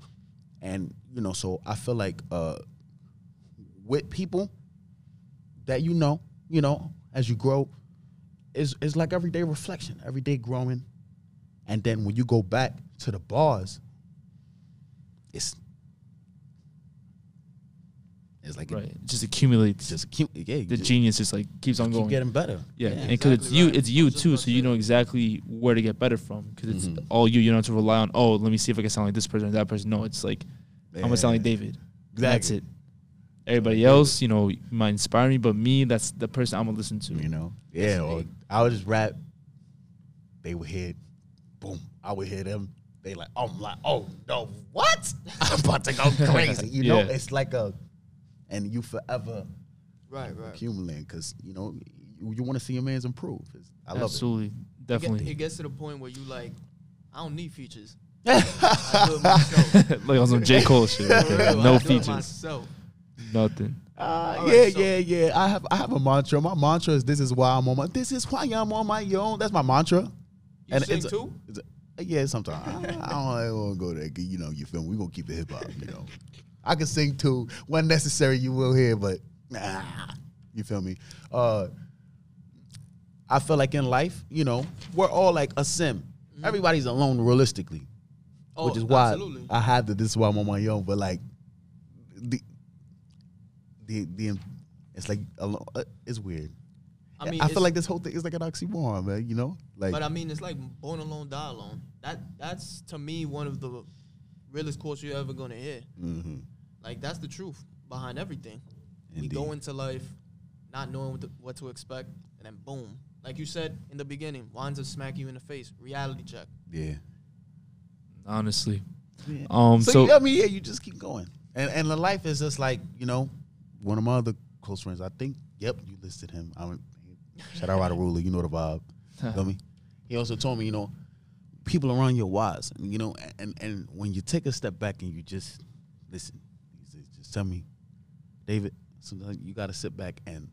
And, you know, so I feel like uh with people that you know, you know, as you grow, is is like everyday reflection, everyday growing. And then when you go back to the bars, it's it's like right. it It just accumulates. just cute. Yeah, the just genius just like keeps on keep going. getting better. yeah, Yeah, and because it's you, right. it's you was too, so you know exactly where to get better from. Because it's Mhm. all you. You don't have to rely on. Oh, let me see if I can sound like this person or that person. No, it's like I'm gonna sound like Yeah. David. That's it. Everybody else, you know, might inspire me, but me, that's the person I'm gonna listen to. You know, yeah. Or I would just rap. They would hear, boom. I would hear them. They like, I'm like, oh no, what? I'm about to go crazy. You know, it's like a, and you forever Right. Right. accumulating because you know you, you want to see your man's improve. It's- I love Absolutely, It, get, definitely. it gets to the point where you like, I don't need features. I do it myself. like on some J Cole shit. Okay? No I do it features, myself. nothing. Uh, All yeah, right, so- yeah, yeah. I have I have a mantra. My mantra is this is why I'm on my this is why I'm on my own. That's my mantra. You sing it's a- too? it's a- yeah, sometimes I, I don't want to go there. You know, you feel me? We gonna keep it hip hop. You know, I can sing too when necessary. You will hear, but nah, you feel me? Uh, I feel like in life, you know, we're all like a sim. Everybody's alone realistically, Oh, which is why absolutely. I had to. This is why I'm on my own. But like the the the it's like uh, It's weird. I mean, I feel like this whole thing is like an oxymoron, man. You know, like But I mean, it's like born alone, die alone. That that's to me one of the realest quotes you're ever gonna hear. mhm. Like that's the truth behind everything. We go into life not knowing what to, what to expect, and then boom, like you said in the beginning, winds up smack you in the face. Reality check. yeah. Honestly. Yeah. Um. so, So, you, I mean, yeah, you just keep going, and and the life is just like you know, one of my other close friends. I think, yep, you listed him. I don't, shout out Ryder Ruler, you know the vibe. Feel me? He also told me, you know, people around you are wise, and, you know, and and when you take a step back and you just listen, he said, just tell me, David, sometimes you got to sit back and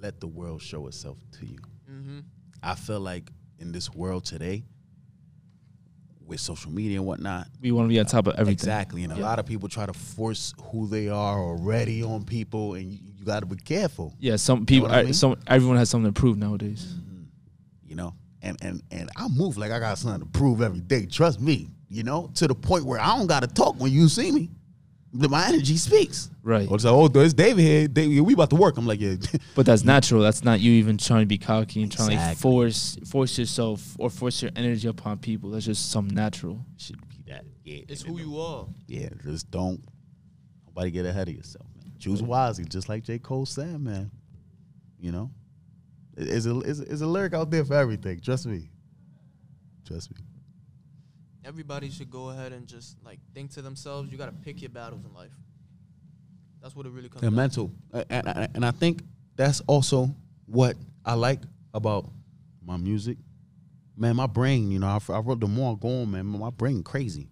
let the world show itself to you. Mm-hmm. I feel like in this world today, with social media and whatnot, we want to be on top of everything. Exactly, and a Yeah. lot of people try to force who they are already on people, and you, you got to be careful, Yeah. Some people. what I I mean? Some everyone has something to prove nowadays. you know. And and and I move like I got something to prove every day. Trust me, you know, to the point where I don't got to talk when you see me. The- My energy speaks. Right. Or it's like, oh, there's David here. David, we about to work. I'm like, yeah, But that's natural. That's not you even trying to be cocky and trying to like force force yourself or force your energy upon people. That's just some natural. should be that. Yeah, It's who you are. Yeah, just don't nobody get ahead of yourself, man. Choose wisely, just like J. Cole said, man. You know, It- it's a it's, a- it's a lyric out there for everything. Trust me. Trust me. Everybody should go ahead and just like think to themselves. You got to pick your battles in life. That's what it really comes. And mental, and, and, and I think that's also what I like about my music. Man, my brain, you know, I, I wrote the more I go on, man, my brain crazy.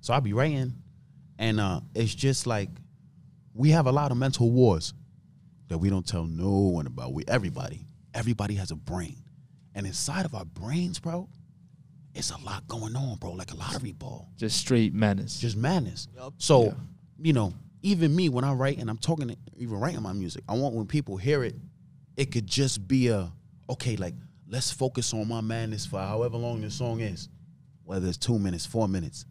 So I be writing, and uh, it's just like we have a lot of mental wars that we don't tell no one about. We everybody, everybody has a brain, and inside of our brains, bro, it's a lot going on, bro. Like a lottery ball Just straight madness. just madness. Yup. So, Yeah. you know, even me when I write and I'm talking, to, even writing my music, I want when people hear it, it could just be a okay, like let's focus on my madness for however long this song is, whether it's two minutes, four minutes,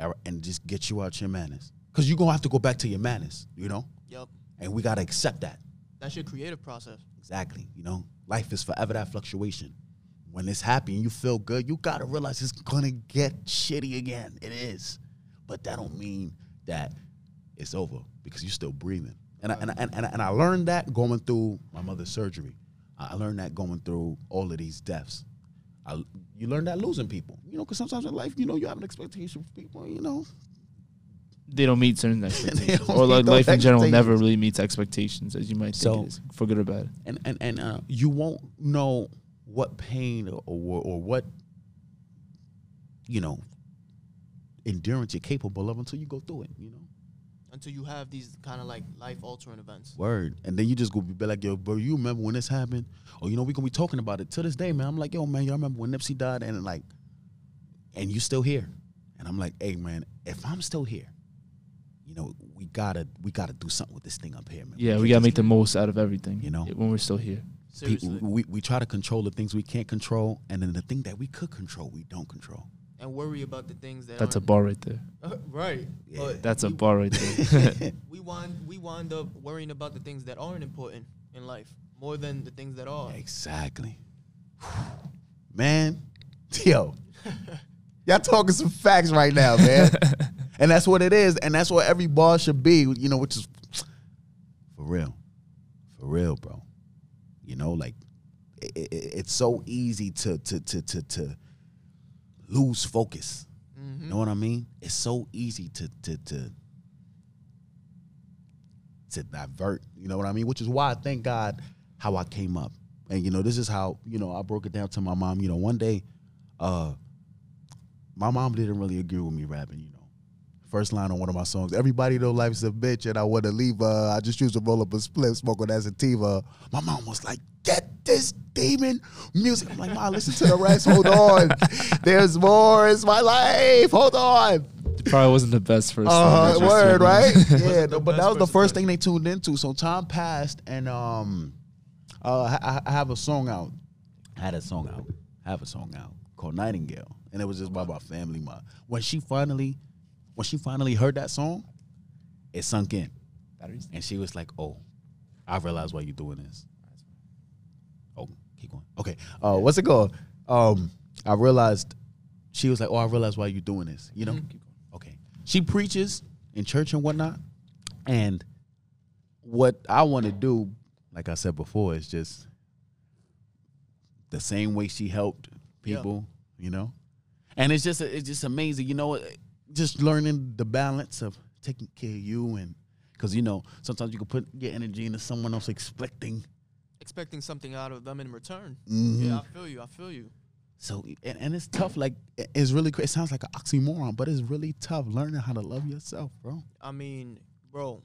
er, and just get you out your madness. Cause you're gonna have to go back to your madness, you know, Yep. and we gotta accept that. That's your creative process. Exactly. You know, life is forever that fluctuation. When it's happy and you feel good, you gotta realize it's gonna get shitty again. It is, but that don't mean that it's over because you're still breathing. And I, and, I, and, I, and I learned that going through my mother's surgery. I learned that going through all of these deaths. I, you learn that losing people. You know, because sometimes in life, you know, you have an expectation for people. You know, they don't meet certain expectations, or like life in general never really meets expectations as you might think So- it is, for good or bad. and and and uh, you won't know what pain or, or or what you know endurance you're capable of until you go through it. You know, Until you have these kind of like life altering events. word, and then you just go be like, yo, bro, you remember when this happened? Or you know, we gonna be talking about it to this day, man. I'm like, yo, man, y'all remember when Nipsey died, and like, and you still here, and I'm like, hey, man, if I'm still here. You know, we gotta we gotta do something with this thing up here, man. Yeah, can't we gotta make the most out of everything. You know? when we're still here. Pe- Seriously. we, we try to control the things we can't control, and then the thing that we could control, we don't control. and worry about the things that That's a aren't- bar right there. right. Yeah. But That's a bar right there. We wind we wind up worrying about the things that aren't important in life more than the things that are. Exactly. Man, yo, y'all talking some facts right now, man. and that's what it is, and that's what every bar should be, you know, which is for real, for real, bro. You know, like it, it, it's so easy to to to to to lose focus. Mhm. You know what I mean? It's so easy to to to to divert. You know what I mean? Which is why I thank God how I came up. And you know, this is how you know I broke it down to my mom. You know, one day, uh, my mom didn't really agree with me rapping. You first line on one of my songs, "Everybody know life's a bitch, and I want to leave her. I just used to roll up a split, smoke on that sativa." My mom was like, "Get this demon music." I'm like, "Mom, listen to the rest. Hold on, there's more. It's my life. Hold on." It probably wasn't the best first. Uh, song, word, right? Yeah, no, but that was the first first thing they tuned into. So time passed, and um, uh, I, I have a song out. I had a song out. I have a song out called Nightingale, and it was just about my family. My when she finally, when she finally heard that song, it sunk in, Batteries. and she was like, "Oh, I realize why you're doing this." Oh, keep going. Okay, uh, what's it called? Um, I realized she was like, "Oh, I realize why you're doing this." You know, okay. She preaches in church and whatnot, and what I want to do, like I said before, is just the same way she helped Yeah. people, you know. And it's just it's just amazing, you know, just learning the balance of taking care of you and because you know sometimes you can put your energy into someone else expecting. Expecting something out of them in return. Mhm. Yeah, I feel you. I feel you. So and, and it's tough. Like it's really it sounds like an oxymoron, but it's really tough learning how to love yourself, bro. I mean, bro,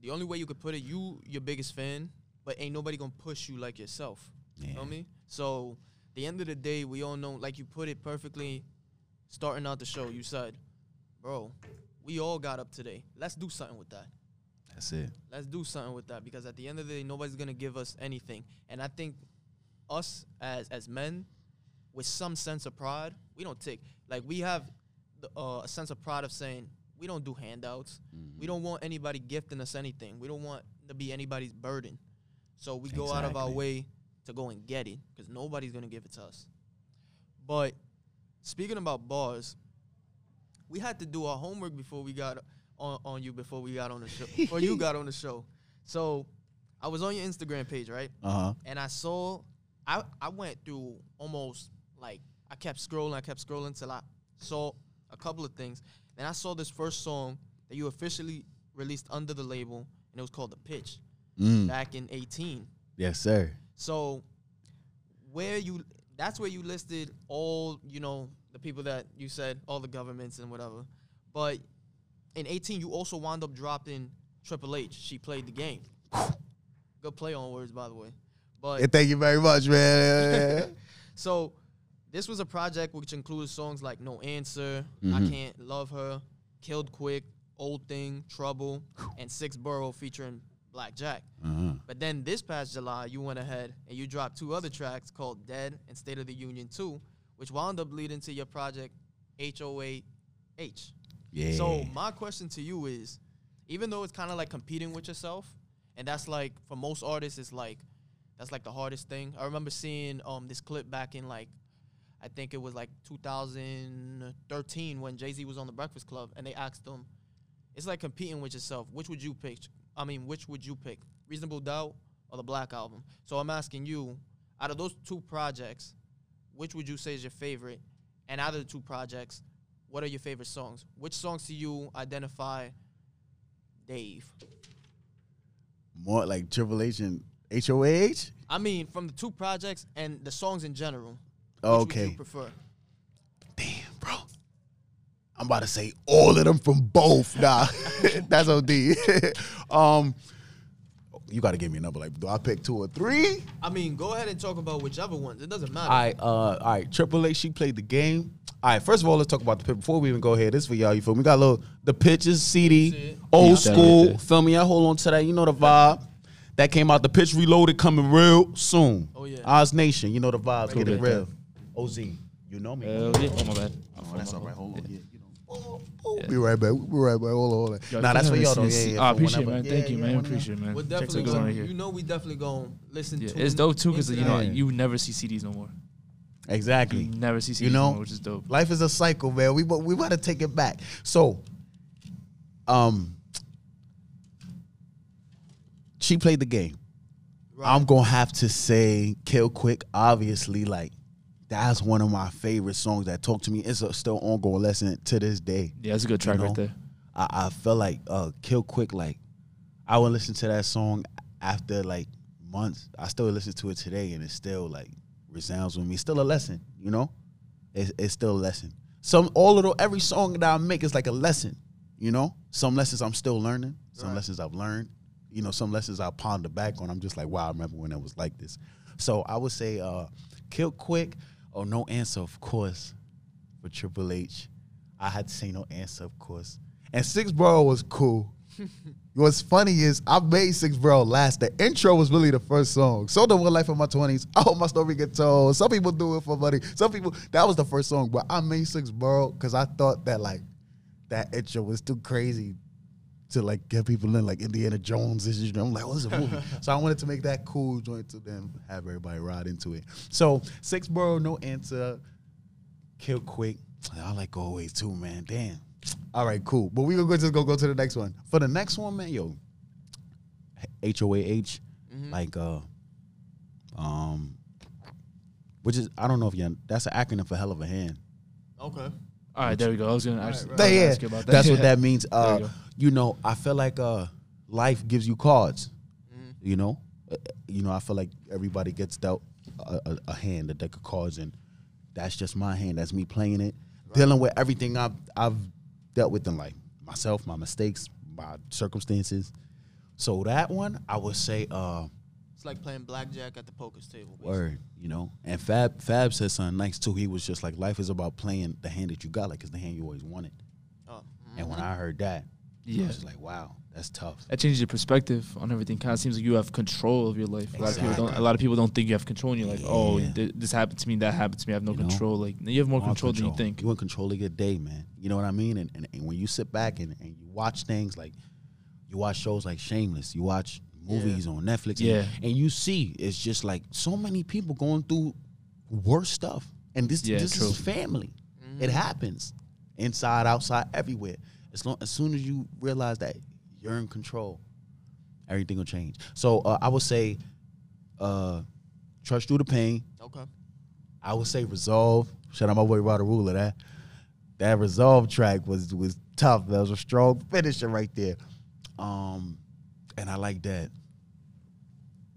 the only way you could put it, you your biggest fan, but ain't nobody gonna push you like yourself. You Yeah. know me? So the end of the day, we all know, like you put it perfectly, starting out the show, you said, bro, we all got up today. Let's do something with that. That's it. Let's do something with that because at the end of the day, nobody's gonna give us anything. And I think us as as men, with some sense of pride, we don't take like we have the, uh, a sense of pride of saying we don't do handouts. We don't want anybody gifting us anything. We don't want to be anybody's burden. So we go out of our way to go and get it because nobody's gonna give it to us. But speaking about bars, we had to do our homework before we got on, on you before we got on the show or you got on the show. So I was on your Instagram page, right? Uh huh. And I saw I I went through almost like I kept scrolling, I kept scrolling till I saw a couple of things. Then I saw this first song that you officially released under the label and it was called The Pitch Mm. back in 18. Yes, sir. So where you that's where you listed all, you know, the people that you said, all the governments and whatever. But in 18 you also wound up dropping Triple H. She played the game. Good play on words by the way. But Hey, thank you very much, man. so this was a project which included songs like No Answer, I Mhm. Can't Love Her, Killed Quick, Old Thing, Trouble, and Six Borough featuring Black Jack. uh-huh. But then this past July, you went ahead and you dropped two other tracks called Dead and State of the Union 2, which wound up leading to your project HOAH. Yeah. So my question to you is, even though it's kind of like competing with yourself, and that's like for most artists, it's like that's like the hardest thing. I remember seeing um this clip back in like I think it was like 2013 when Jay Z was on the Breakfast Club, and they asked him, "It's like competing with yourself. Which would you pick? I mean, which would you pick? Reasonable Doubt or the Black Album?" So I'm asking you, out of those two projects, which would you say is your favorite? And out of the two projects, what are your favorite songs? Which songs do you identify, Dave? more like Triple H and HOH. I mean, from the two projects and the songs in general. Which Okay. you prefer? Damn, bro. I'm about to say all of them from both. Nah, that's OD. um, you got to give me a number. Like, do I pick two or three? I mean, go ahead and talk about whichever ones. It doesn't matter. All right, uh, all right. Triple H, she played the game. All right, first of all, let's talk about the pitch. Before we even go ahead, this for y'all. You feel me? We got a little the pitches, CD, old Yeah. school. Feel me? I hold on to that. You know the vibe. That came out. The pitch reloaded coming real soon. Oh, yeah. Oz Nation. You know the vibes. Get it Right. real. OZ. You know me. Hell yeah. Oh my bad. Oh, that's all right. Hold on. Yeah, you know. Oh, oh, Yeah. Be right back. We'll be right back. Hold on. Hold on. Yo, nah, that's for y'all though. Yeah, listen, yeah, I appreciate it, man. yeah, Thank you, yeah, man. whenever. Appreciate it, man. We're definitely are good on gonna, here. you know, we definitely gonna listen Yeah, to. it's dope too because you know Yeah. you never see CDs no more. Exactly. You never see CDs You no know, more, which is dope. Life is a cycle, man. We we about to take it back. So, um, she played the game. Right. I'm gonna have to say "Kill Quick." Obviously, like that's one of my favorite songs that talk to me. It's a still ongoing lesson to this day. Yeah, that's a good track know? right there. I, I felt like uh, "Kill Quick." Like I would listen to that song after like months. I still listen to it today, and it still like resounds with me. Still a lesson, you know. It's, it's still a lesson. Some all of the every song that I make is like a lesson, you know. Some lessons I'm still learning. Some Right. lessons I've learned. You know, some lessons I ponder back on. I'm just like, wow, I remember when it was like this. So I would say, uh, "Kill Quick" or "No Answer," of course, for Triple H. I had to say "No Answer," of course. And Six Borough was cool. What's funny is I made Six Borough last. The intro was really the first song. So the one life of my twenties. I hope oh, my story get told. Some people do it for money. Some people that was the first song, but I made Six Borough because I thought that like that intro was too crazy to like get people in like Indiana Jones. Is you know, I'm like, what's a movie? so I wanted to make that cool joint to then have everybody ride into it. So Six Borough, no answer. Kill quick. I like go away too, man. Damn. All right, cool. But we gonna go just go go to the next one. For the next one, man, yo, H O A H, like uh, um, which is I don't know if you that's an acronym for hell of a hand. Okay. All right, there we go. I was gonna ask, right. I was gonna yeah, ask you about that. that's what that means. Uh, you you know, I feel like uh, life gives you cards. Mm-hmm. You know, Uh, you know, I feel like everybody gets dealt a, a, a hand, a deck of cards, and that's just my hand. That's me playing it, dealing with everything I've I've dealt with in life, myself, my mistakes, my circumstances. So that one, I would say, uh, It's like playing blackjack at the poker table. basically. word, you know. And Fab Fab said something nice too. He was just like, life is about playing the hand that you got, like it's the hand you always wanted. Oh, And when mm-hmm. I heard that, Yeah. I was just like, wow, that's tough. That changes your perspective on everything. Kind of seems like you have control of your life. A lot of people don't. A lot of people don't think you have control, and you're like, oh, th- this happened to me, that happened to me. I have no You know? control. Like you have more All control, than you think. You in control of your day, man. You know what I mean? And, and, and when you sit back and, and you watch things like you watch shows like Shameless, you watch movies on Netflix, and- Yeah. and, you see it's just like so many people going through worse stuff. And this Yeah, this true. is family. It happens. Inside, outside, everywhere. As long as soon as you realize that you're in control, everything will change. So uh, I would say uh, trust through the pain. okay. I would say resolve. Shout out my boy Rod Ruler. That that resolve track was was tough. That was a strong finisher right there. Um, and I like that.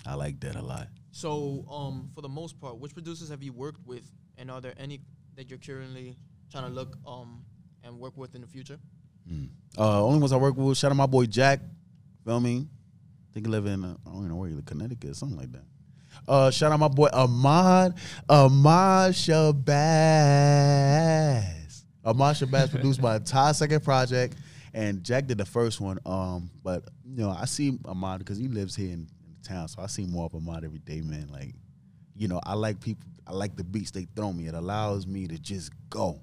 I like that a lot. So, um, for the most part, which producers have you worked with, and are there any that you're currently trying to look um and work with in the future? Uh, only ones I work with. Shout out my boy Jack. Feel me? think he live in uh, I don't even know where he live, Connecticut, something like that. Uh, shout out my boy Ahmad Ahmad Shabazz. Ahmad Shabazz produced my entire second project, and Jack did the first one. Um, but you know I see Ahmad because he lives here in, in the town, so I see more of Ahmad every day, man. Like, you know, I like people. I like the beats they throw me. It allows me to just go.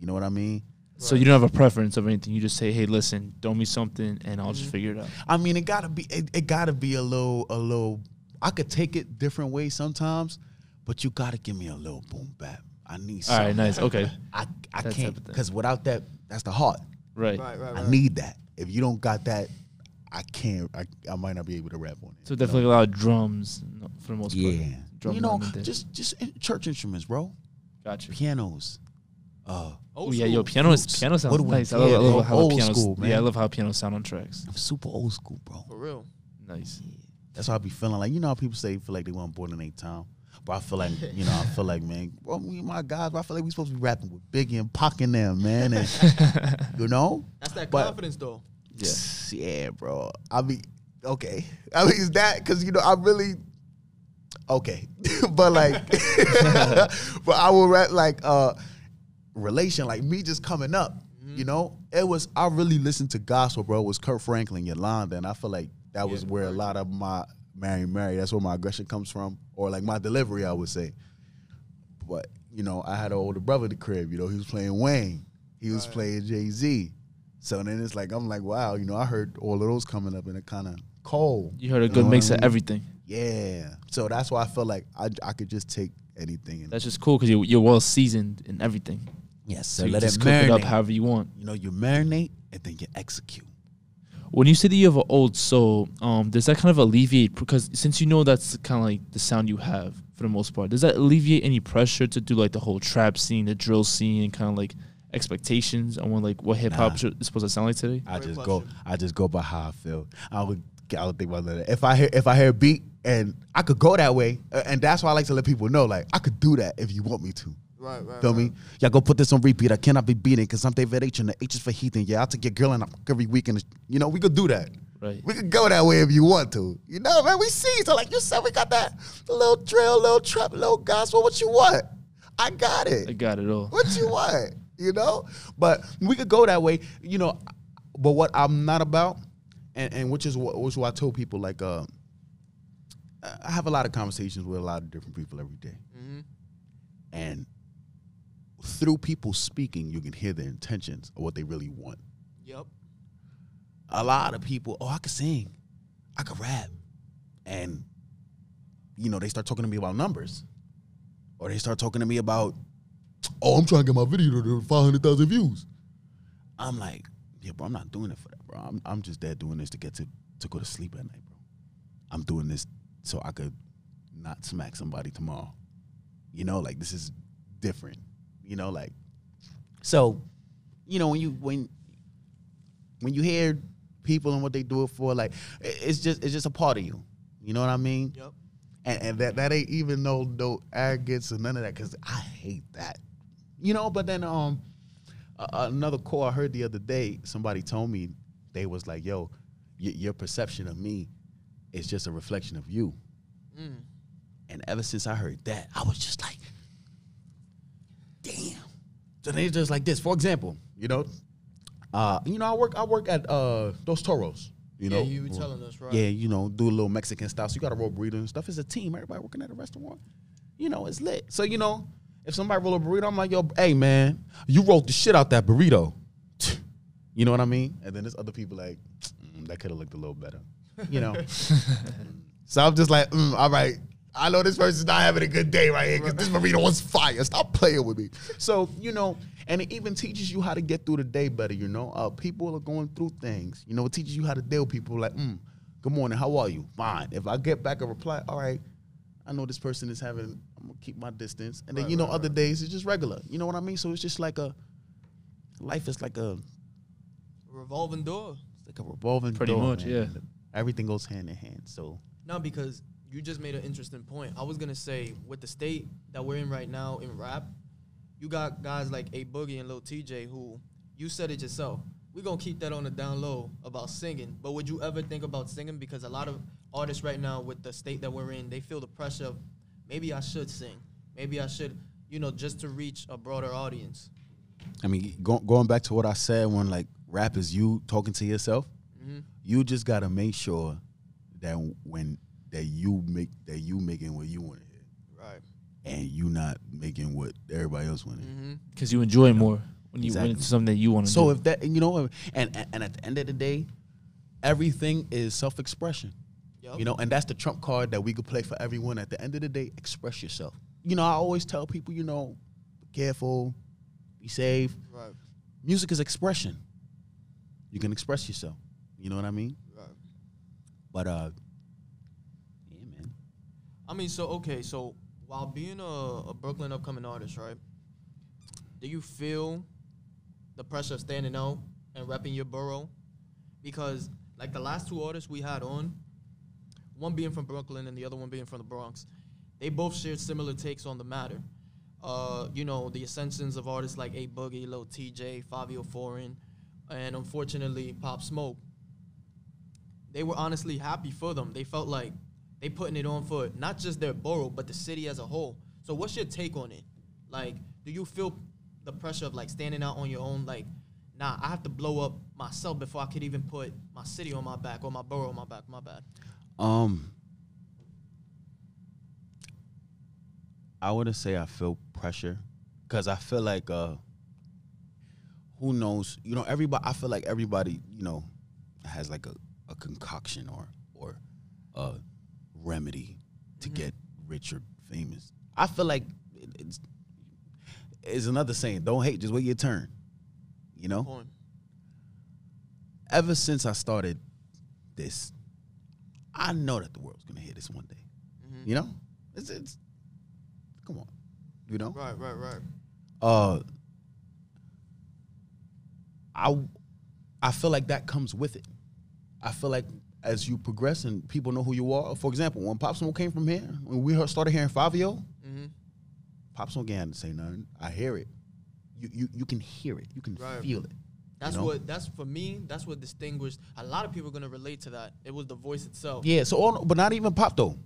You know what I mean? So you don't have a preference of anything. You just say, hey, listen, throw me something, and I'll just figure it out. I mean, it gotta be it, it gotta be a little a little. I could take it different ways sometimes, but you gotta give me a little boom bap. I need. All Something. right, nice. Okay, I I That can't because without that, that's the heart. Right. Right, right, I right. need that. If you don't got that, I can't. I, I might not be able to rap on it. So definitely a lot of drums for the most part. Yeah. Drum you know, element just just in- church instruments, bro. gotcha. Pianos. Uh, Oh yeah, yo, piano is flutes. piano sounds Woodwind. nice. I love, Yeah, I love how Old pianos. school, man. Yeah, I love how pianos sound on tracks. I'm super old school, bro. For real. Nice. That's how I be feeling. Like you know how people say feel like they weren't born in their time. But I feel like you know I feel like man, well, me and my guys. I feel like we supposed to be rapping with Biggie and Pac in them, man. And you know, That's that But- confidence, though. Yeah. yeah, bro. I mean, okay. I mean, is that because you know I really okay, but like, but I will rap like uh relation, like me just coming up. You know, it was I really listened to gospel, bro. It was Kirk Franklin, Yolanda, and I feel like that was where a lot of my Mary Mary. That's where my aggression comes from, or like my delivery, I would say. But you know, I had an older brother at the crib. You know, he was playing Wayne, he was playing Jay Z. So then it's like I'm like, wow, you know, I heard all of those coming up, and it kind of cold. You heard a know good mix I of everything. Yeah. So that's why I feel like I I could just take anything. That's just cool because you're, you're well seasoned in everything. yes, So so you let just it cook it up however you want. you know, you marinate and then you execute. When you say that you have an old soul, um, does that kind of alleviate because since you know that's kind of like the sound you have for the most part, does that alleviate any pressure to do like the whole trap scene, the drill scene, and kind of like expectations on what like what hip hop Nah. should is supposed to sound like today? I Great just go. I just go by how I feel. I would. I would think about that. If I hear if I hear a beat and I could go that way, uh, and that's why I like to let people know, like I could do that if you want me to. Right, right. Feel right. me? Y'all go put this on repeat. I cannot be beaten because I'm David H and the H is for Heathen. Yeah, I'll take your girl and I'm every weekend. You know, we could do that. Right. We could go that way if you want to. You know, man, we see. So like you said, we got that little drill, little trap, little gospel. What you want? I got it. I got it all. What you want? You know? But we could go that way, you know. But what I'm not about and and which is what which is why I told people like uh, I have a lot of conversations with a lot of different people every day. Mhm. and through people speaking, you can hear their intentions or what they really want. Yep. A lot of people, oh, I could sing, I could rap, and you know they start talking to me about numbers, or they start talking to me about, oh, I'm trying to get my video to five hundred thousand views. I'm like, yeah, bro, I'm not doing it for that, bro. I'm I'm just there doing this to get to to go to sleep at night, bro. I'm doing this so I could not smack somebody tomorrow. You know, like this is different. You know, like so, you know, when you when when you hear people and what they do it for, like it's just it's just a part of you. You know what I mean? Yep. And, and that that ain't even no no arrogance or none of that because I hate that. You know, but then um another call I heard the other day, somebody told me they was like, "Yo, y- your perception of me is just a reflection of you." Mm. And ever since I heard that, I was just like, damn. So they just like this. For example, you know, uh, you know, I work I work at uh Dos Toros. You know, yeah, you were telling us, right? yeah, you know, do a little Mexican style. So you got to roll burrito and stuff. It's a team. Everybody working at a restaurant. You know, it's lit. So you know, if somebody roll a burrito, I'm like, yo, hey man, you rolled the shit out that burrito. You know what I mean? And then there's other people like, mm, that could have looked a little better. You know. so I'm just like, mm, all right. I know this person's not having a good day right here because this burrito was fire. Stop playing with me. So you know, and it even teaches you how to get through the day better. You know, uh, people are going through things. You know, it teaches you how to deal with people. Like, mm, good morning, how are you? Fine. If I get back a reply, all right, I know this person is having. I'm gonna keep my distance. And then Right, you know, right, other right. days it's just regular. You know what I mean? So it's just like a life is like a Revolving door. it's like a revolving Pretty door, much, man. yeah. Everything goes hand in hand. So No, because you just made an interesting point. I was gonna say with the state that we're in right now in rap, you got guys like A Boogie and Lil Tjay who you said it yourself. We're gonna keep that on the down low about singing. But would you ever think about singing? Because a lot of artists right now with the state that we're in, they feel the pressure of maybe I should sing. Maybe I should, you know, just to reach a broader audience. I mean, go, going back to what I said when like rap is you talking to yourself, Mhm. you just gotta make sure that when that you make that you making what you want to hear, Right. and you not making what everybody else want to hear. Mm-hmm. because you enjoy more when you when Exactly. it's something that you want to So do. if that, you know, and, and and at the end of the day, everything is self expression. Yep. You know, and that's the trump card that we could play for everyone. At the end of the day, express yourself. You know, I always tell people, you know, be careful, be safe. Right. Music is expression. You can express yourself. You know what I mean? Right. But uh, yeah, man. I mean, so okay, so while being a, a Brooklyn upcoming artist, right? Do you feel the pressure of standing out and repping your borough? Because like the last two artists we had on, one being from Brooklyn and the other one being from the Bronx, they both shared similar takes on the matter. Uh, you know, the ascensions of artists like A Boogie, Lil Tjay, Fivio Foreign, and unfortunately Pop Smoke. They were honestly happy for them. They felt like they putting it on for not just their borough, but the city as a whole. So what's your take on it? Like, do you feel the pressure of like standing out on your own? Like, nah, I have to blow up myself before I could even put my city on my back or my borough on my back. My bad. Um, I wouldn't say I feel pressure, cause I feel like uh, who knows? You know, everybody. I feel like everybody, you know, has like a, a concoction or or a remedy to get rich or famous. I feel like it, it's is another saying. Don't hate, just wait your turn. You know ever since I started this, I know that the world's gonna hear this one day. Mhm. You know, it's it's come on, you know. Right, right, right. Uh, I I feel like that comes with it. I feel like as you progress and people know who you are. For example, when Pop Smoke came from here, when we heard, started hearing Fivio, Mm-hmm. Pop Smoke ain't say nothing. I hear it. You you you can hear it. You can Right. feel it. That's know? what. That's for me. That's what distinguished. A lot of people are gonna relate to that. It was the voice itself. Yeah. So, all, but not even Pop though.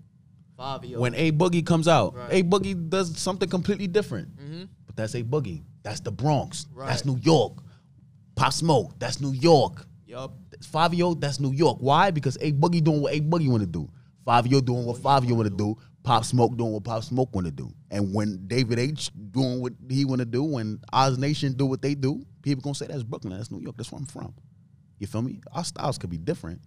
Fivio. When A Boogie comes out, Right. A Boogie does something completely different. mm-hmm. But that's A Boogie. That's the Bronx. That's New York. Pop Smoke. That's New York. Yup. Fivio, that's New York. Why? Because A Boogie doing what A Boogie want to do. Fivio doing what Fivio want to do. Pop Smoke doing what Pop Smoke want to do. And when David H doing what he want to do, when Oz Nation do what they do, people gonna say that's Brooklyn, that's New York, that's where I'm from. You feel me? Our styles could be different,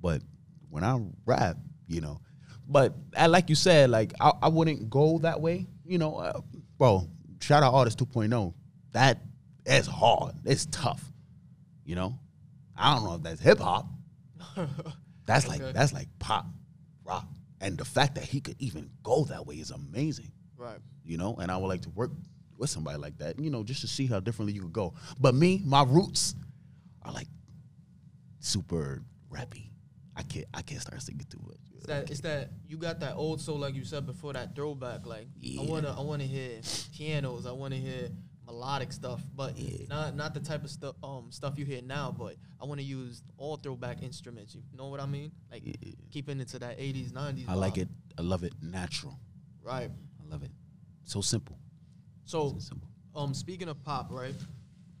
but when I rap, you know. But uh, like you said, like I, I wouldn't go that way, you know. Uh, bro, shout out Artist 2.0. That is hard. It's tough, you know. I don't know if that's hip hop. That's like that's like pop, rock, and the fact that he could even go that way is amazing Right. you know, and I would like to work with somebody like that, you know, just to see how differently you could go. But me, my roots are like super rappy. I can't I can't start singing to it. It's that it's that you got that old soul like you said before that throwback. Like Yeah. I wanna I wanna hear pianos. I wanna hear melodic stuff, but Yeah. not not the type of stuff um stuff you hear now. But I want to use all throwback instruments. You know what I mean? Like Yeah. keeping it to that 80s, 90s. I like it. I love it natural. Right. I love it. So simple. So So simple. um speaking of pop, right?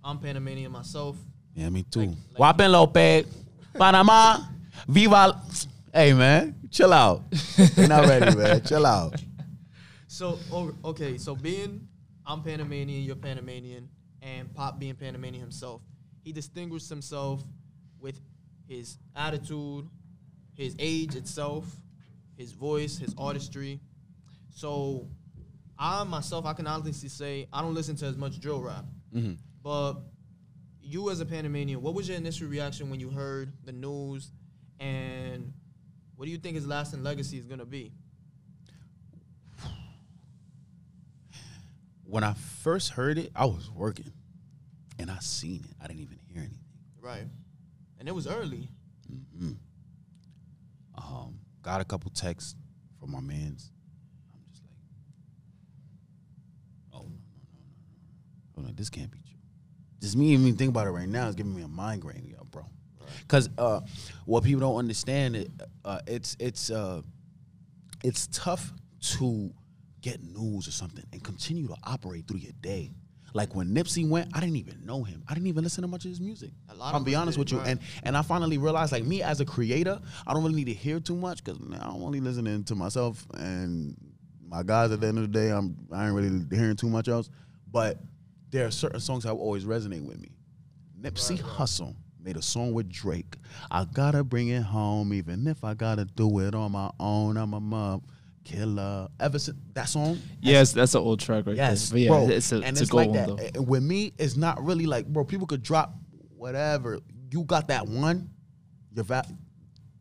I'm Panamanian myself. Yeah, me too. Like- like- Wapen Lopez, Panama, Viva. Hey man, chill out. You're not ready, man. Chill out. So okay, so being I'm Panamanian, you're Panamanian, and Pop being Panamanian himself, he distinguished himself with his attitude, his age itself, his voice, his artistry. So I myself, I can honestly say I don't listen to as much drill rap, Mhm. but you as a Panamanian, what was your initial reaction when you heard the news, and what do you think his lasting legacy is gonna be? When I first heard it, I was working, and I seen it. I didn't even hear anything. Right. And it was early. Um, got a couple texts from my mans. I'm just like, oh no no no no, no, no, this can't be true. Just me even think about it right now is giving me a migraine, yo, bro. Because uh, what people don't understand, it, uh, it's it's uh, it's tough to get news or something and continue to operate through your day. Like when Nipsey went, I didn't even know him. I didn't even listen to much of his music. A lot I'll be honest did, with you, right. and and I finally realized, like me as a creator, I don't really need to hear too much because I'm only listening to myself and my guys. At the end of the day, I'm I ain't really hearing too much else. But there are certain songs that will always resonate with me. Nipsey Hussle made a song with Drake. I gotta bring it home, even if I gotta do it on my own. I'm a mom killer. Ever since that song, Yes, that's an old track right Yes, there. But yeah, bro. it's a, and it's it's, a gold like one that. though. With me, it's not really like, bro. People could drop whatever. You got that one. You're va-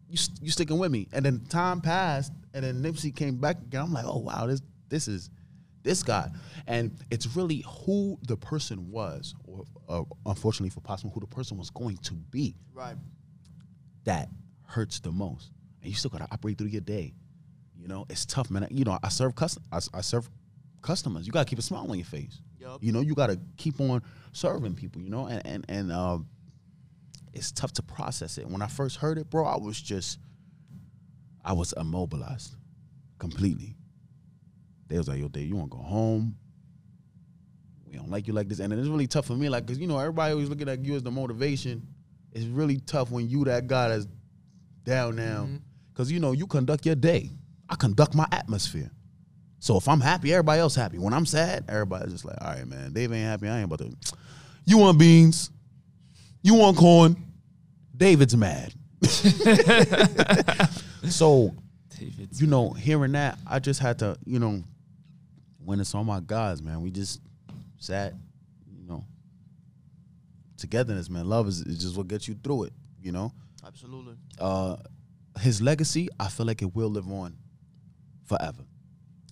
you you sticking with me. And then time passed, and then Nipsey came back again. I'm like, oh wow, this this is this guy. And it's really who the person was, or uh, unfortunately for possible, who the person was going to be Right. that hurts the most. And you still gotta operate through your day. You know, it's tough, man. You know, I serve custom I, I serve customers. You gotta keep a smile on your face. Yup. You know, you gotta keep on serving people, you know, and and, and um it's tough to process it. When I first heard it, bro, I was just I was immobilized completely. They was like, yo, Dave, you wanna go home? We don't like you like this. And it's really tough for me, like, cause you know, everybody always looking at you as the motivation. It's really tough when you that guy that's down now. Mm-hmm. Cause you know, you conduct your day. I conduct my atmosphere. So if I'm happy, everybody else happy. When I'm sad, everybody's just like, all right, man, Dave ain't happy. I ain't about to. You want beans? You want corn? David's mad. so, David's- you know, hearing that, I just had to, you know, when it's all my guys, man, we just sat, you know, togetherness, man. Love is, is just what gets you through it, you know. Absolutely. Uh, his legacy, I feel like it will live on forever.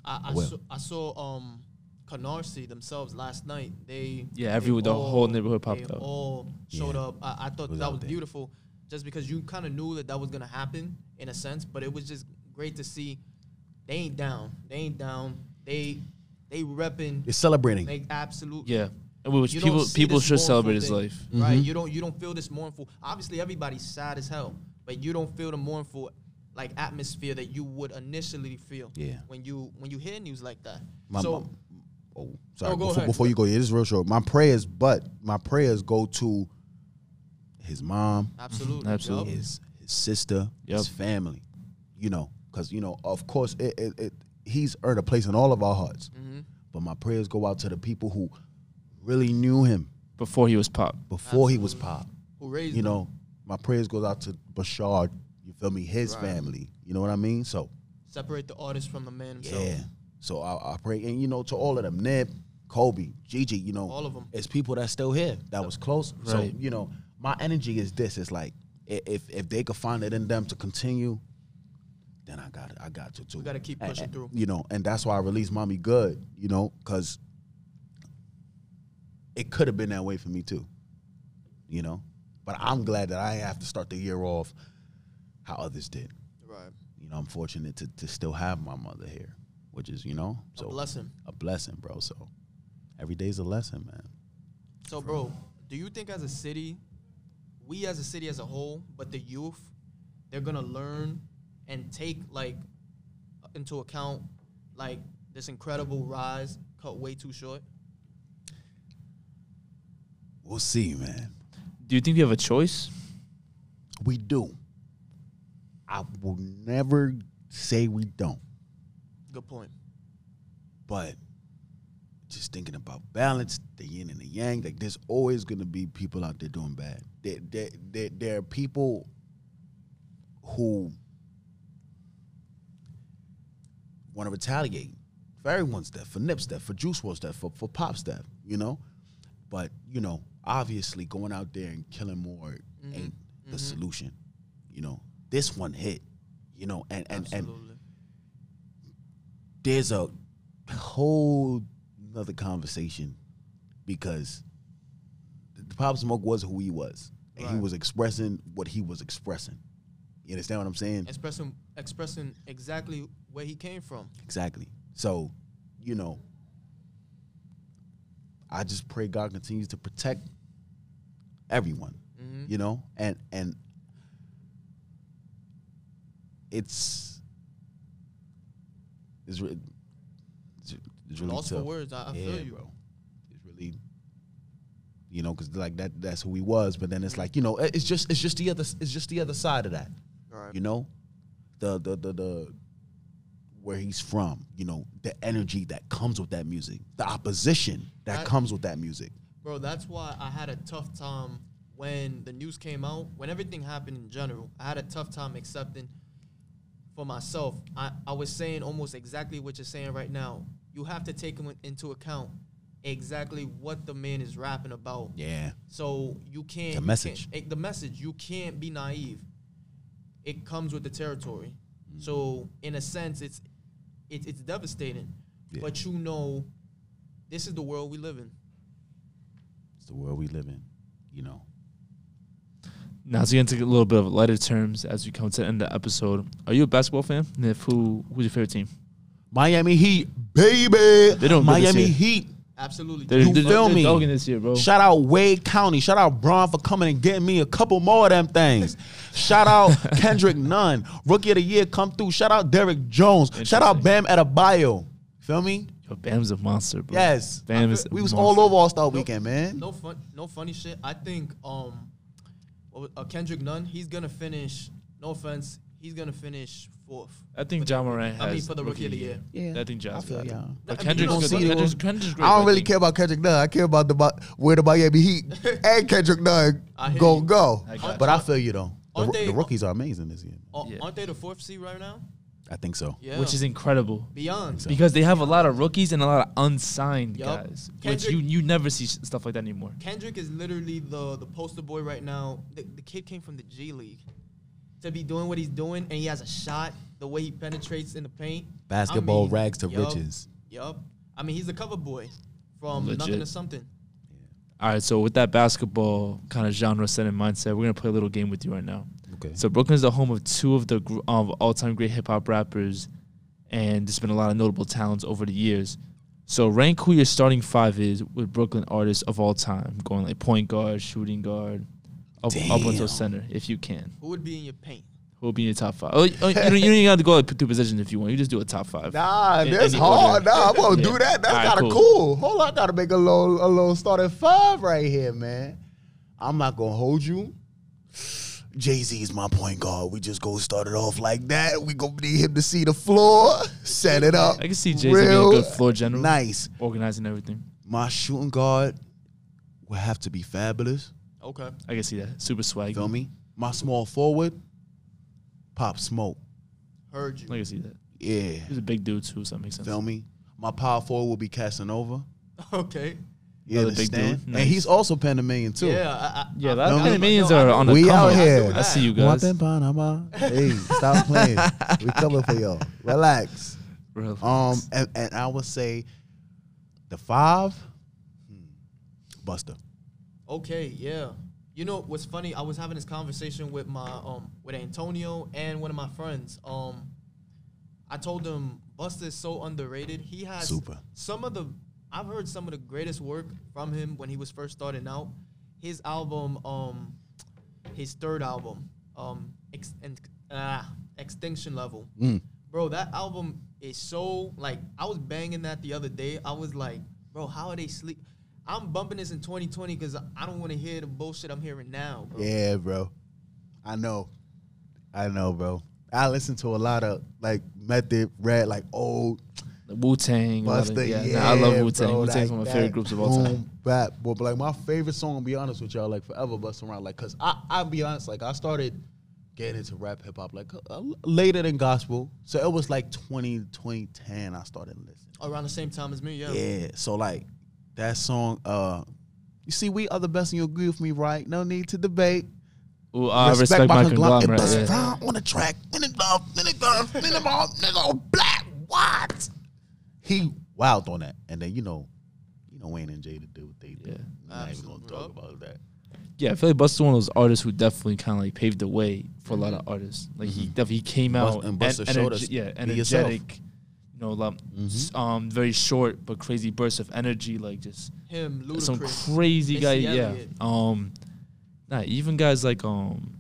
I, I, Well. saw, I saw um Canarsie themselves last night. They Yeah, they every- the whole neighborhood popped they up. All showed Yeah. up. I, I thought was that was there. beautiful, just because you kind of knew that that was gonna happen in a sense. But it was just great to see. They ain't down. They ain't down. They they repping. They're celebrating. They absolutely. Yeah, which You people people should celebrate mournful his life. right? Mm-hmm. You don't you don't feel this mournful. Obviously, everybody's sad as hell, but you don't feel the mournful like atmosphere that you would initially feel. Yeah. When you when you hear news like that. My- so my- oh, sorry. Oh, go before, ahead. before you go, yeah, this is real short. My prayers, but my prayers go to his mom, Absolutely. Absolutely. His his sister, his family. You know, because you know, of course, it, it, it he's earned a place in all of our hearts. Mhm. But my prayers go out to the people who really knew him Before he was pop. before he was pop. Who raised You him. know, my prayers goes out to Bashar. You feel me? His Right. family. You know what I mean? So Separate the artist from the man himself. yeah. So I, I pray, and you know, to all of them, Nip, Kobe, Gigi, you know, All of them. It's people that's still here that was close. So you know, my energy is this. It's like if if they could find it in them to continue, then I got it. I got to too. We gotta keep pushing and, through. You know, and that's why I released Mommy Good. You know, because it could have been that way for me too. You know, but I'm glad that I have to start the year off how others did. Right. You know, I'm fortunate to to still have my mother here, which is you know So a blessing. a blessing, bro. So every day's a lesson, man. So, bro, do you think as a city, we as a city as a whole, but the youth, they're gonna learn and take like into account like this incredible rise cut way too short? We'll see, man. Do you think we have a choice? We do. I will never say we don't, Good point. but just thinking about balance, the yin and the yang, like there's always gonna be people out there doing bad. There, there, there, there are people who want to retaliate for everyone's death, for Nip's death, for Juice WRLD's death, for, for Pop's death, you know? But, you know, obviously going out there and killing more mm-hmm. ain't the mm-hmm. solution. You know, this one hit, you know, and, and, and there's a whole another conversation because the Pop Smoke was who he was. And he was expressing what he was expressing. You understand what I'm saying? expressing expressing exactly where he came from. Exactly. So, you know, I just pray God continues to protect everyone. Mhm. You know, and and it's it's, re- it's, it's really Lost for words. I, I yeah, feel you. bro. It's really, you know, because like that that's who he was. But then it's like you know, it's just it's just the other it's just the other side of that. Right. You know, the the the the where he's from. You know, the energy that comes with that music, the opposition that I- comes with that music. Bro, that's why I had a tough time when the news came out, when everything happened in general. I had a tough time accepting for myself. I, I was saying almost exactly what you're saying right now. You have to take in- into account exactly what the man is rapping about. Yeah, So you can't. The message. can't- eh, the message. You can't be naive. It comes with the territory. So in a sense, it's it, it's devastating. Yeah. But you know, this is the world we live in. it's the world we live in. You know, Now it's going to get into a little bit of lighter terms as we come to the end of the episode. Are you a basketball fan? And if who who's your favorite team? Miami Heat, baby. They doing good this Miami. Heat. Absolutely. They're, You they're, feel they're me? dogging this year, bro. Shout out Wade County. Shout out Braun for coming and getting me a couple more of them things. Shout out Kendrick Nunn, rookie of the year, come through. Shout out Derrick Jones. Shout out Bam Adebayo. Feel me? Yo, Bam's a monster, bro. Yes. Bam is. We was monster. all over All Star Weekend, man. No fun, no funny shit. I think um, what was- uh, Kendrick Nunn, he's gonna finish. No offense, he's gonna finish fourth. I think For John the- Morant has. I mean, for the rookie of the year. Yeah, I think John's I feel got it. y'all. I But mean, Kendrick's good. don't see Kendrick's. Kendrick's great. I don't really think- care about Kendrick Nunn. I care about the where the Miami Heat and Kendrick Nunn I go you. go. I But you. I feel you though. The, Aren't they- the rookies are amazing this year. Uh, Yeah. Aren't they the fourth seed right now? I think so. Yeah. Which is incredible. beyond. Because they have a lot of rookies and a lot of unsigned Yup. guys, which Kendrick- you you never see s- stuff like that anymore. Kendrick is literally the the poster boy right now. The, the kid came from the G League to be doing what he's doing, and he has a shot. The way he penetrates in the paint. Basketball I mean, rags to yup, riches. Yup. I mean, he's the cover boy from Legit. nothing to something. All right, so with that basketball kind of genre set in mindset, we're gonna play a little game with you right now. Okay. So Brooklyn's the home of two of the gr- of all-time great hip hop rappers, and there's been a lot of notable talents over the years. So rank who your starting five is with Brooklyn artists of all time, going like point guard, shooting guard, up, up until center, if you can. Who would be in your paint? Who will be in your top five? Oh, you, oh, you don't, you don't even have to go like through positions if you want. You just do a top five. Nah, In that's hard. order. Nah, I'm gonna Yeah. do that. That's Alright, kind of cool. cool. Hold on, I gotta make a little a little starting five right here, man. I'm not gonna hold you. Jay Z is my point guard. We just go start it off like that. We gonna need him to see the floor, set it up. I can see Jay Z being a good floor general, Nice. organizing everything. My shooting guard will have to be Fabolous. Okay. I can see that. Super swag. Feel me? My small forward, Pop Smoke. Heard you. I can see that. Yeah. He's a big dude too, so that makes sense. Feel me? My power forward will be Casanova. Okay. You Another big understand? dude. And he's also Panamanian too. Yeah. I, I, Yeah, I, that No, many no, millions no, I are on the We come out up. here. I see you What guys. in Panama? Hey, stop playing. we coming for y'all. Relax. Relax. Um, and, and I would say the five, hmm, Busta. Okay, yeah. You know what's funny? I was having this conversation with my um with Antonio and one of my friends. Um, I told him Busta is so underrated. He has Super. some of the I've heard some of the greatest work from him when he was first starting out. His album, um, his third album, um, ex- and, ah, Extinction Level. Mm. Bro, that album is so like I was banging that the other day. I was like, bro, how are they sleep? I'm bumping this in 2020 because I don't want to hear the bullshit I'm hearing now, bro. Yeah, bro. I know. I know, bro. I listen to a lot of like Method, Red, like old Wu Tang. Busta. Yeah, Yeah, nah, I love Wu Tang. Wu Tang's like one of my favorite groups of all time. boom Bap, but like my favorite song, to be honest with y'all, like forever busting around, like, cause I, I'll be honest, like I started getting into rap hip hop like uh, later than gospel, so it was like 20, 2010. I started listening. Around the same time as me, yeah. Yeah, so like that song, uh, you see, we are the best, and you agree with me, right? No need to debate. Ooh, I respect, my conglomerate. conglomerate. It bust Yeah. on the track. In it down, in it down, in it all, nigga, black. What? He wild on that, and then you know, you know Wayne and to do what they do. Yeah. We're not even gonna Absolutely. talk about that. Yeah, I feel like Busta's one of those artists who definitely kind of like paved the way for a lot of artists. Like he definitely came Bust- out and Busta en- showed energi- us, yeah, energetic. You know, like, s- um, very short but crazy bursts of energy, like just Him, some crazy guy. Yeah, um, nah, even guys like um,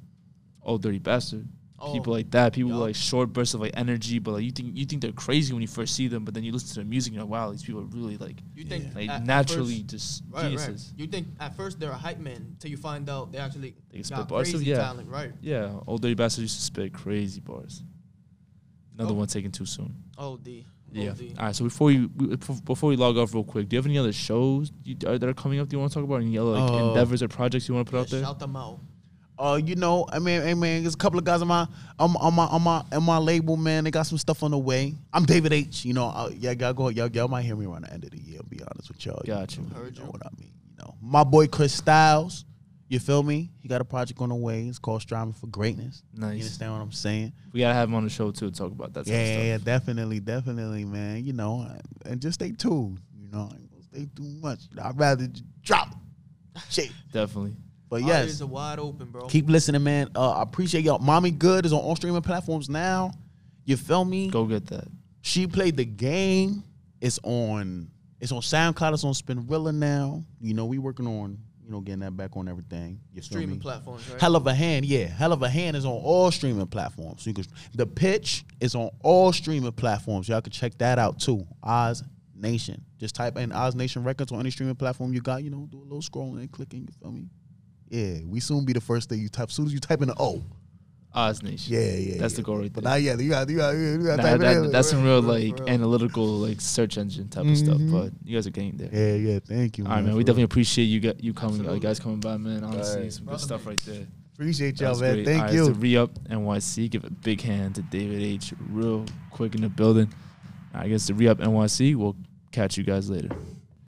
Ol' Dirty Bastard. Oh, people like that, people with yup. like short bursts of like energy, but like you think you think they're crazy when you first see them, but then you listen to their music, and you're like, wow, these people are really like You think Yeah. like at- at naturally first- just Right, right. geniuses. You think at first they're a hype man until you find out they actually They can spit got bars, so crazy yeah. talent, right? Yeah, Ol' Dirty Bastard used to spit crazy bars. Another Oh. one taken too soon. OD. Yeah. All right. So before you we- before we log off real quick, do you have any other shows you, that are coming up? Do you want to talk about any other like Uh, endeavors or projects you want to put Yeah, out there? Shout them out. Uh, you know, I mean, hey man, there's a couple of guys on my on, on my on my on my label, man. They got some stuff on the way. I'm David H. You know, uh, yeah, y'all go, y'all, y'all might hear me around the end of the year. I'll be honest with y'all. Got you. know, Heard know what I mean. You know, my boy Chris Styles. You feel me? He got a project on the way. It's called Striving for Greatness. Nice. You understand what I'm saying? We gotta have him on the show too to talk about that. Yeah, type yeah, definitely, definitely, man. You know, and just stay tuned. You know, I ain't gonna stay too much. I'd rather just drop shit. definitely. But yes, ears are wide open, bro. keep listening, man. Uh, I appreciate y'all. Mommy Good is on all streaming platforms now. You feel me? Go get that. She played the game. It's on. It's on SoundCloud. It's on Spinrilla now. You know, we working on you know getting that back on everything. You feel Streaming me? platforms, right? Hell of a hand, yeah. Hell of a hand is on all streaming platforms. So you can, the pitch is on all streaming platforms. Y'all can check that out too. Oz Nation. Just type in Oz Nation Records on any streaming platform you got. You know, do a little scrolling and clicking. You feel me? Yeah, we soon be the first thing you type. As soon as you type in the O. Oz Nation. Yeah, yeah. That's yeah. the goal right But there. not yet. You got, you got, you got Nah, type that- in. that's some real like real. analytical like search engine type of stuff. Mhm. But you guys are getting there. Yeah, yeah. Thank you. All right, man. We real. definitely appreciate you got you coming, uh, guys coming by, man. Honestly, Right. some good stuff man. right there. appreciate y'all, man. great. Thank All right, you. So re-up NYC. Give a big hand to David H. Real quick in the building. I guess the re-up NYC. We'll catch you guys later.